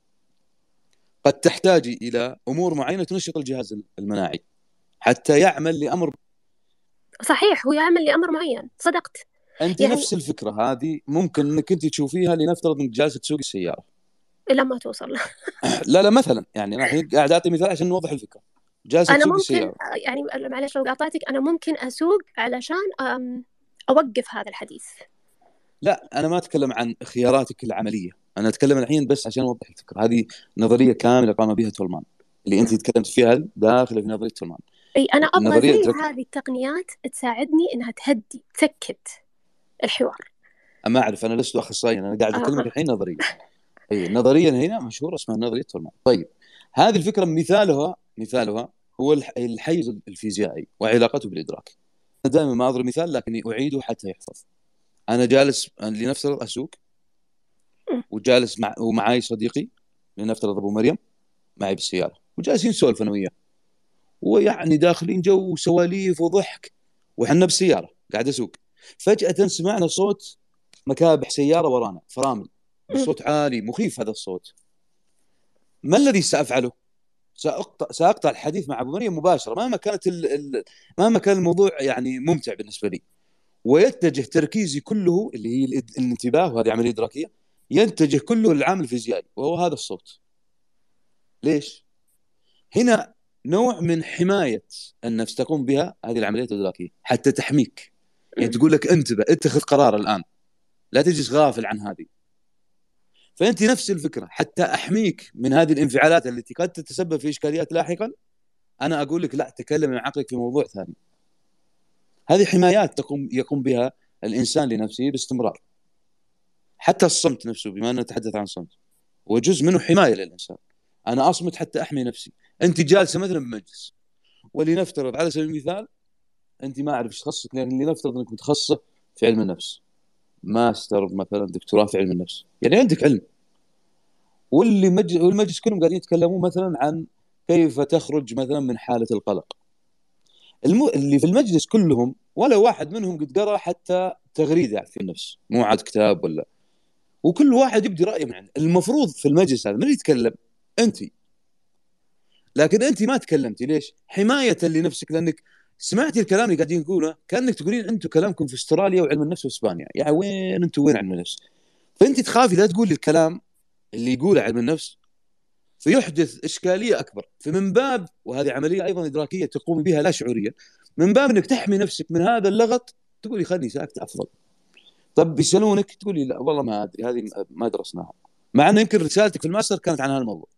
قد تحتاجي إلى أمور معينة تنشط الجهاز المناعي حتى يعمل لأمر صحيح هو يعمل لأمر معين صدقت. أنت يعني نفس الفكرة هذه ممكن إنك أنت تشوفيها لنفترض إنك جالسة تسوقي السيارة. إلى ما توصل. *laughs* لا لا مثلا يعني أنا قاعد أعطي مثال عشان نوضح الفكرة. جالسة أنا تسوقي ممكن السيارة. يعني معلش لو قاطعتك أنا ممكن أسوق علشان أم، أوقف هذا الحديث. لا أنا ما أتكلم عن خياراتك العملية. أنا أتكلم الحين بس عشان أوضح الفكرة. هذه نظرية كاملة قام بها تولمان. اللي أنت تكلمت فيها داخله في نظرية تولمان. أنا أبغى النظرية زي. هذه التقنيات تساعدني إنها تهدي تسكت. الحوار. ما أعرف أنا لست اخصائيا أنا قاعد اكلمك آه. الحين نظريا. إي نظريا هنا مشهورة اسمها نظرية تولمان. طيب هذه الفكرة مثالها مثالها هو الح- الحيز الفيزيائي وعلاقته بالإدراك. أنا دائما ما أضرب مثال لكني أعيده حتى يحفظ. أنا جالس لنفترض أسوق. وجالس مع ومعاي صديقي لنفترض أبو مريم معي بالسيارة. وجالسين نسولف أنا وياه. ويعني داخلين جو سواليف وضحك. وحنا بالسياره قاعد أسوق. فجأة سمعنا صوت مكابح سيارة ورانا فرامل. بصوت عالي مخيف هذا الصوت ما الذي سأفعله؟ سأقطع سأقطع الحديث مع أبو مريم مباشرة مهما كانت ال... ال... مهما كان الموضوع يعني ممتع بالنسبة لي ويتجه تركيزي كله اللي هي الإد- الانتباه وهذه عملية إدراكية يتجه كله للعامل الفيزيائي وهو هذا الصوت ليش؟ هنا نوع من حماية النفس تقوم بها هذه العمليات الإدراكية حتى تحميك يعني تقول لك انتبه اتخذ قرار الآن. لا تجلس غافل عن هذه. فأنت نفس الفكرة. حتى أحميك من هذه الانفعالات التي قد تتسبب في إشكاليات لاحقا أنا أقول لك لا تكلم عن عقلك في موضوع ثاني. هذه حمايات تقوم يقوم بها الإنسان لنفسه باستمرار. حتى الصمت نفسه بما أننا نتحدث عن الصمت هو جزء منه حماية للإنسان. أنا أصمت حتى أحمي نفسي. أنت جالسة مثلا بمجلس ولنفترض على سبيل المثال أنت ما أعرف إيش تخصصك لأن لنفترض إنك متخصصة في علم النفس. ماستر مثلا دكتوراه في علم النفس. يعني عندك علم. واللي مج... والمجلس كلهم قاعدين يتكلمون مثلا عن كيف تخرج مثلا من حالة القلق. الم... اللي في المجلس كلهم ولا واحد منهم قد قرأ حتى تغريدة في النفس. مو عاد كتاب ولا. وكل واحد يبدي رايه من عنده. المفروض في المجلس هذا من يتكلم؟ أنت. لكن أنت ما تكلمتي. ليش؟ حماية لنفسك لأنك سمعتي الكلام اللي قاعدين نقوله كأنك تقولين أنتم كلامكم في أستراليا وعلم النفس في إسبانيا. يعني وين أنتم وين علم النفس؟ فأنت تخافي لا تقولي الكلام اللي يقوله علم النفس؟ فيحدث إشكالية أكبر. فمن باب وهذه عملية أيضا إدراكية تقوم بها لا شعوريه من باب إنك تحمي نفسك من هذا اللغط تقولي خلني ساكت أفضل. طب يسالونك تقولي لا والله ما أدري هذه ما درسناها. مع إنه يمكن رسالتك في الماستر كانت عن هذا الموضوع.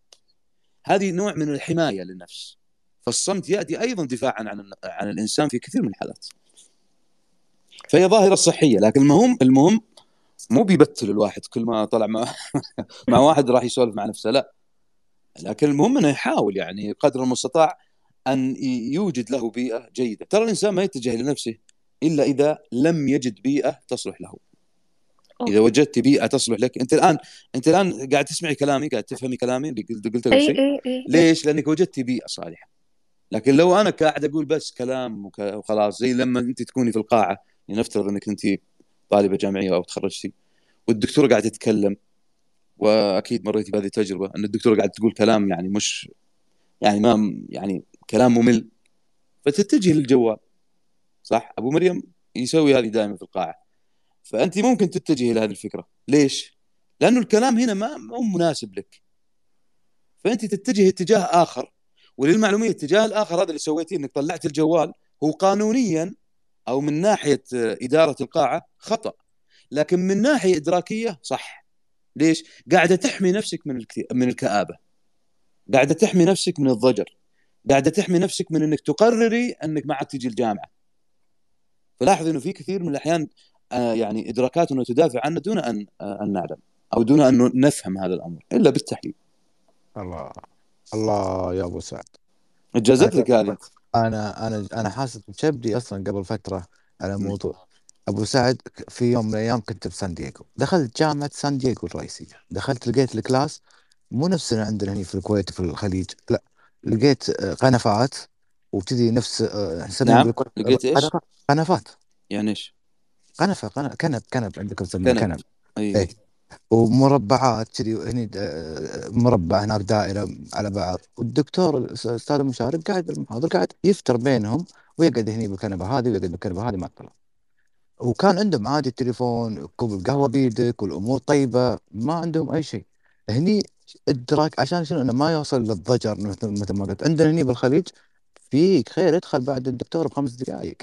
هذه نوع من الحماية للنفس. فالصمت يأتي أيضا دفاعا عن عن الإنسان في كثير من الحالات. فهي ظاهرة صحية لكن المهم المهم مو بيبتل الواحد كل ما طلع مع *laughs* مع واحد راح يسولف مع نفسه لا. لكن المهم إنه يحاول يعني قدر المستطاع أن يوجد له بيئة جيدة. ترى الإنسان ما يتجه لنفسه إلا إذا لم يجد بيئة تصلح له. إذا وجدت بيئة تصلح لك أنت الآن أنت الآن قاعد تسمعي كلامي قاعد تفهمي كلامي اللي قلت إي شيء؟ ليش؟ لأنك وجدتي بيئة صالحة. لكن لو أنا قاعد أقول بس كلام وخلاص زي لما أنت تكوني في القاعة لنفترض إنك أنت طالبة جامعية أو تخرجتي والدكتورة قاعدة تتكلم وأكيد مريتي بهذه التجربة إن الدكتورة قاعدة تقول كلام يعني مش يعني ما يعني كلام ممل فتتجه للجوال صح؟ أبو مريم يسوي هذه دائما في القاعة. فأنت ممكن تتجه إلى هذه الفكرة. ليش؟ لأنه الكلام هنا ما مو مناسب لك. فأنت تتجه اتجاه آخر. وللمعلومية الاتجاه الآخر هذا اللي سويتيه إنك طلعت الجوال هو قانونيا أو من ناحية آه، إدارة القاعة خطأ لكن من ناحية إدراكية صح. ليش؟ قاعدة تحمي نفسك من من الكآبة. قاعدة تحمي نفسك من الضجر. قاعدة تحمي نفسك من إنك تقرري إنك ما عاد تجي الجامعة. فلاحظ إنه في كثير من الأحيان آه، يعني ادراكاتنا تدافع عنا دون أن آه، أن نعلم أو دون أن نفهم هذا الأمر إلا بالتحليل. الله. الله يا أبو سعد. جازت لك هذه أنا أنا أنا حاسس بشبدي أصلا قبل فترة على. موضوع. أبو سعد في يوم من الأيام كنت في سان دييغو. دخلت جامعة سان دييغو الرئيسية. دخلت لقيت ال class مو نفسنا عندنا هنا في الكويت وفي الخليج لا لقيت آه، قنفات وكذي نفس آه، نعم. بالكويت لقيت إيش؟ قنفات. يعني إيش؟ قنفة قنف كنب كنب عندكم تسمونه كنب. كنب. اي اي ومربعات كذي هني آه، مربع هناك دائرة على بعض. والدكتور الأستاذ المشارك قاعد بالمحاضر قاعد يفتر بينهم ويقعد هني بالكنبه هذه ويقعد بالكنبه هذه ما طلع وكان عندهم عادي التليفون كوب القهوة بيدك والأمور طيبة ما عندهم أي شيء. هني ادراك عشان شنو؟ إنه ما يوصل للضجر مثل ما قلت. عندنا هني بالخليج فيك خير ادخل بعد الدكتور بخمس دقائق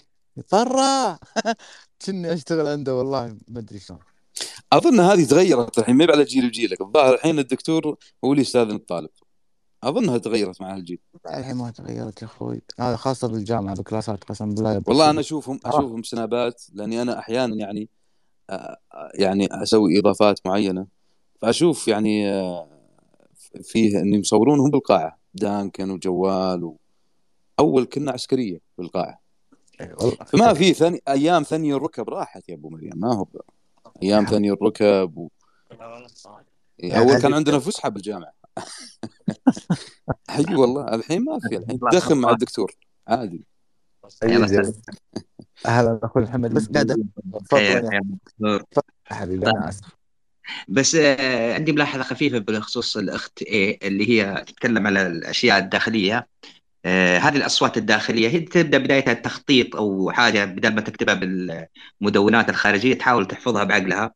برا *laughs* كني أشتغل عنده والله ما أدري شلون. أظن هذه تغيرت الحين ما على جيل وجيلك الظاهر الحين الدكتور هو اللي يستاذن الطالب. اظنها تغيرت مع الجيل. الحين ما تغيرت يا أخوي. هذا خاصة بالجامعة بالكلاسات قسم بالله. والله أنا أشوفهم أشوفهم سنابات لأني أنا أحيانا يعني آه، آه، يعني أسوي إضافات معينة. فأشوف يعني آه، فيه اني مصورونهم بالقاعة. دانكن وجوال و... أول كنا عسكرية بالقاعة. إي والله. فما في ثاني أيام ثاني الركب راحت يا أبو مريم ما هو أيام ثاني الركب و... إيه، يعني أول كان عندنا فسحة بالجامعة. *laughs* اي والله الحين ما في الحين تدخن مع الدكتور عادي. يا أهلا أخوي محمد. بس قاعد تفضل يا حبيبي أنا آسف. بس آه، عندي ملاحظة خفيفة بخصوص الأخت إيه اللي هي تتكلم على الأشياء الداخلية. آه، هذه الأصوات الداخلية هي تبدأ بدايتها التخطيط أو حاجة بدل ما تكتبها بالمدونات الخارجية تحاول تحفظها بعقلها.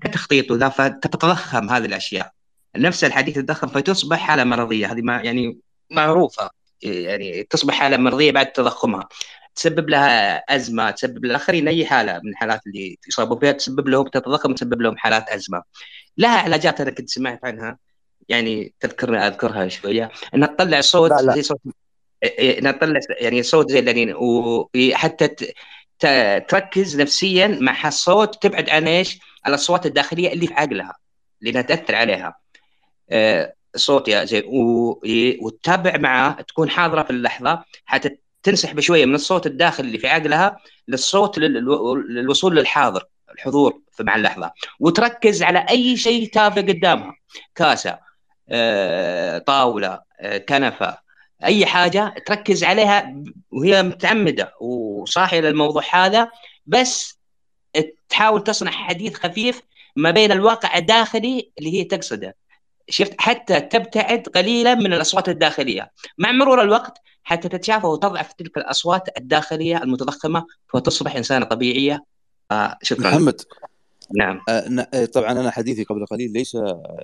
كتخطيط وذا فتتضخم هذه الأشياء. نفس الحديث تتضخم فتصبح حالة مرضية. هذه ما يعني معروفة. يعني تصبح حالة مرضية بعد تضخمها. تسبب لها أزمة تسبب للآخرين أي حالة من الحالات اللي يصابوا فيها تسبب لهم تتضخم تسبب لهم حالات أزمة. لها علاجات أنا كنت سمعت عنها. يعني تذكرني أذكرها شوية. إنها تطلع صوت لا لا. زي صوت انها تطلع يعني صوت زي الانين وحتى تركز نفسيا مع الصوت تبعد عن إيش؟ الأصوات الداخلية اللي في عقلها لأنها تأثر عليها. آه، صوت يا زين وتتابع معاه تكون حاضرة في اللحظة حتى تنسحب شوية من الصوت الداخلي اللي في عقلها للصوت للوصول للحاضر الحضور مع اللحظة. وتركز على أي شيء تافه قدامها. كاسة آه، طاولة آه، كنفة أي حاجة تركز عليها وهي متعمدة وصاحية للموضوع هذا بس تحاول تصنع حديث خفيف ما بين الواقع الداخلي اللي هي تقصده. شفت؟ حتى تبتعد قليلا من الأصوات الداخلية. مع مرور الوقت حتى تتشافى وتضعف تلك الأصوات الداخلية المتضخمة وتصبح إنسانة طبيعية. آه شكرا. محمد. نعم. آه آه، طبعا أنا حديثي قبل قليل ليس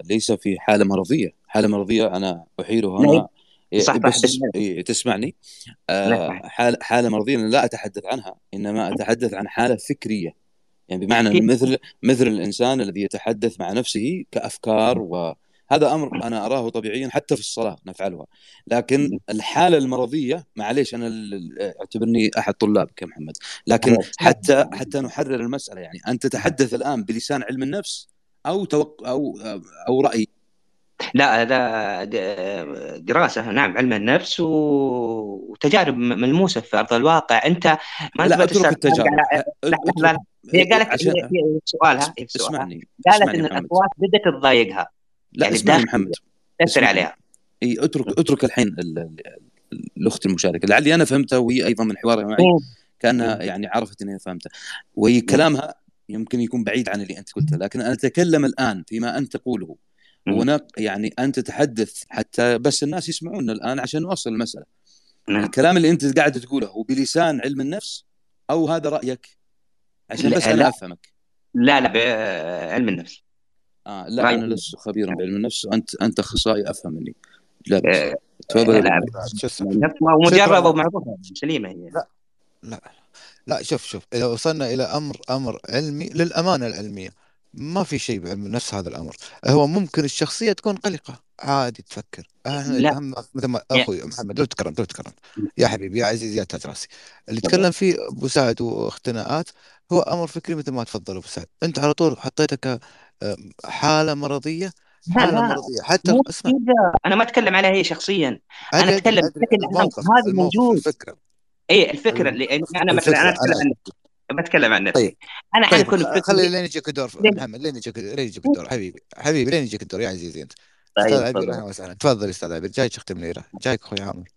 ليس في حالة مرضية. حالة مرضية أنا احيلها نعم. هنا صح بس صح إيه، تسمعني. آه حالة حالة مرضية لا أتحدث عنها إنما أتحدث عن حالة فكرية. يعني بمعنى. مثل مثل الإنسان الذي يتحدث مع نفسه كأفكار وهذا أمر أنا أراه طبيعيا حتى في الصلاة نفعلها. لكن الحالة المرضية معليش أنا أعتبرني أحد طلابك يا محمد لكن حتى حتى نحرر المسألة يعني أنت تتحدث الآن بلسان علم النفس أو توق أو أو رأي. لا هذا دراسة نعم علم النفس وتجارب ملموسة في أرض الواقع. أنت ما لا أترك التجارب. لا لا لا, لا. هي قالت عشان سؤالها اسمعني قالت اسمعني إن الاصوات بدات تضايقها. لا يعني اسمعني محمد. تأثر عليها. إي أترك أترك الحين ال- ال- الأخت المشاركة. لعلي أنا فهمتها وهي أيضا من حوارها معي مم. كأنها يعني عرفت اني فهمتها وهي كلامها يمكن يكون بعيد عن اللي أنت قلته لكن أنا أتكلم الآن فيما أنت تقوله. هناك يعني أنت تتحدث حتى بس الناس يسمعونا الآن عشان نوصل المسألة. نعم. الكلام اللي أنت قاعد تقوله هو بلسان علم النفس أو هذا رأيك؟ عشان بس لا أنا لا. أفهمك. لا, لا بعلم النفس. آه لا رأيي. أنا لست خبيرا بعلم النفس. وانت أنت أخصائي افهم مني لا بس. آه، تفضل. لا أنا- ومعروفة سليمة هي. لا لا. لا شوف شوف. إذا وصلنا إلى أمر أمر علمي للأمانة العلمية. ما في شيء بعلم النفس هذا الأمر. هو ممكن الشخصية تكون قلقة. عادي تفكر. أنا لا. الأهم مثل ما يعني أخوي محمد لو تكرمت لو تكرمت يا حبيبي يا عزيزي يا تاج راسي اللي تكلم فيه أبو سعد واختناقات هو أمر فكري مثل ما تفضل أبو سعد. أنت على طول حطيتها كحالة مرضية لا حالة لا. مرضية. حتى اسمع. أنا ما أتكلم عليها هي شخصيا. أنا أتكلم بشكل هذا موجود. الفكرة. اي الفكرة. اللي يعني أنا مثلا أنا أتكلم عن بتكلم عن نفسي. طيب أنا طيب حنكون خلي لين يجيك الدور محمد لين يجيك لين يجيك الدور حبيبي حبيبي لين يجيك الدور يا عزيزي انت أستاذ طيب عبير تفضل. أهلا وسهلا تفضل أستاذ عبير جاي تختم ليره جايك أخوي عامر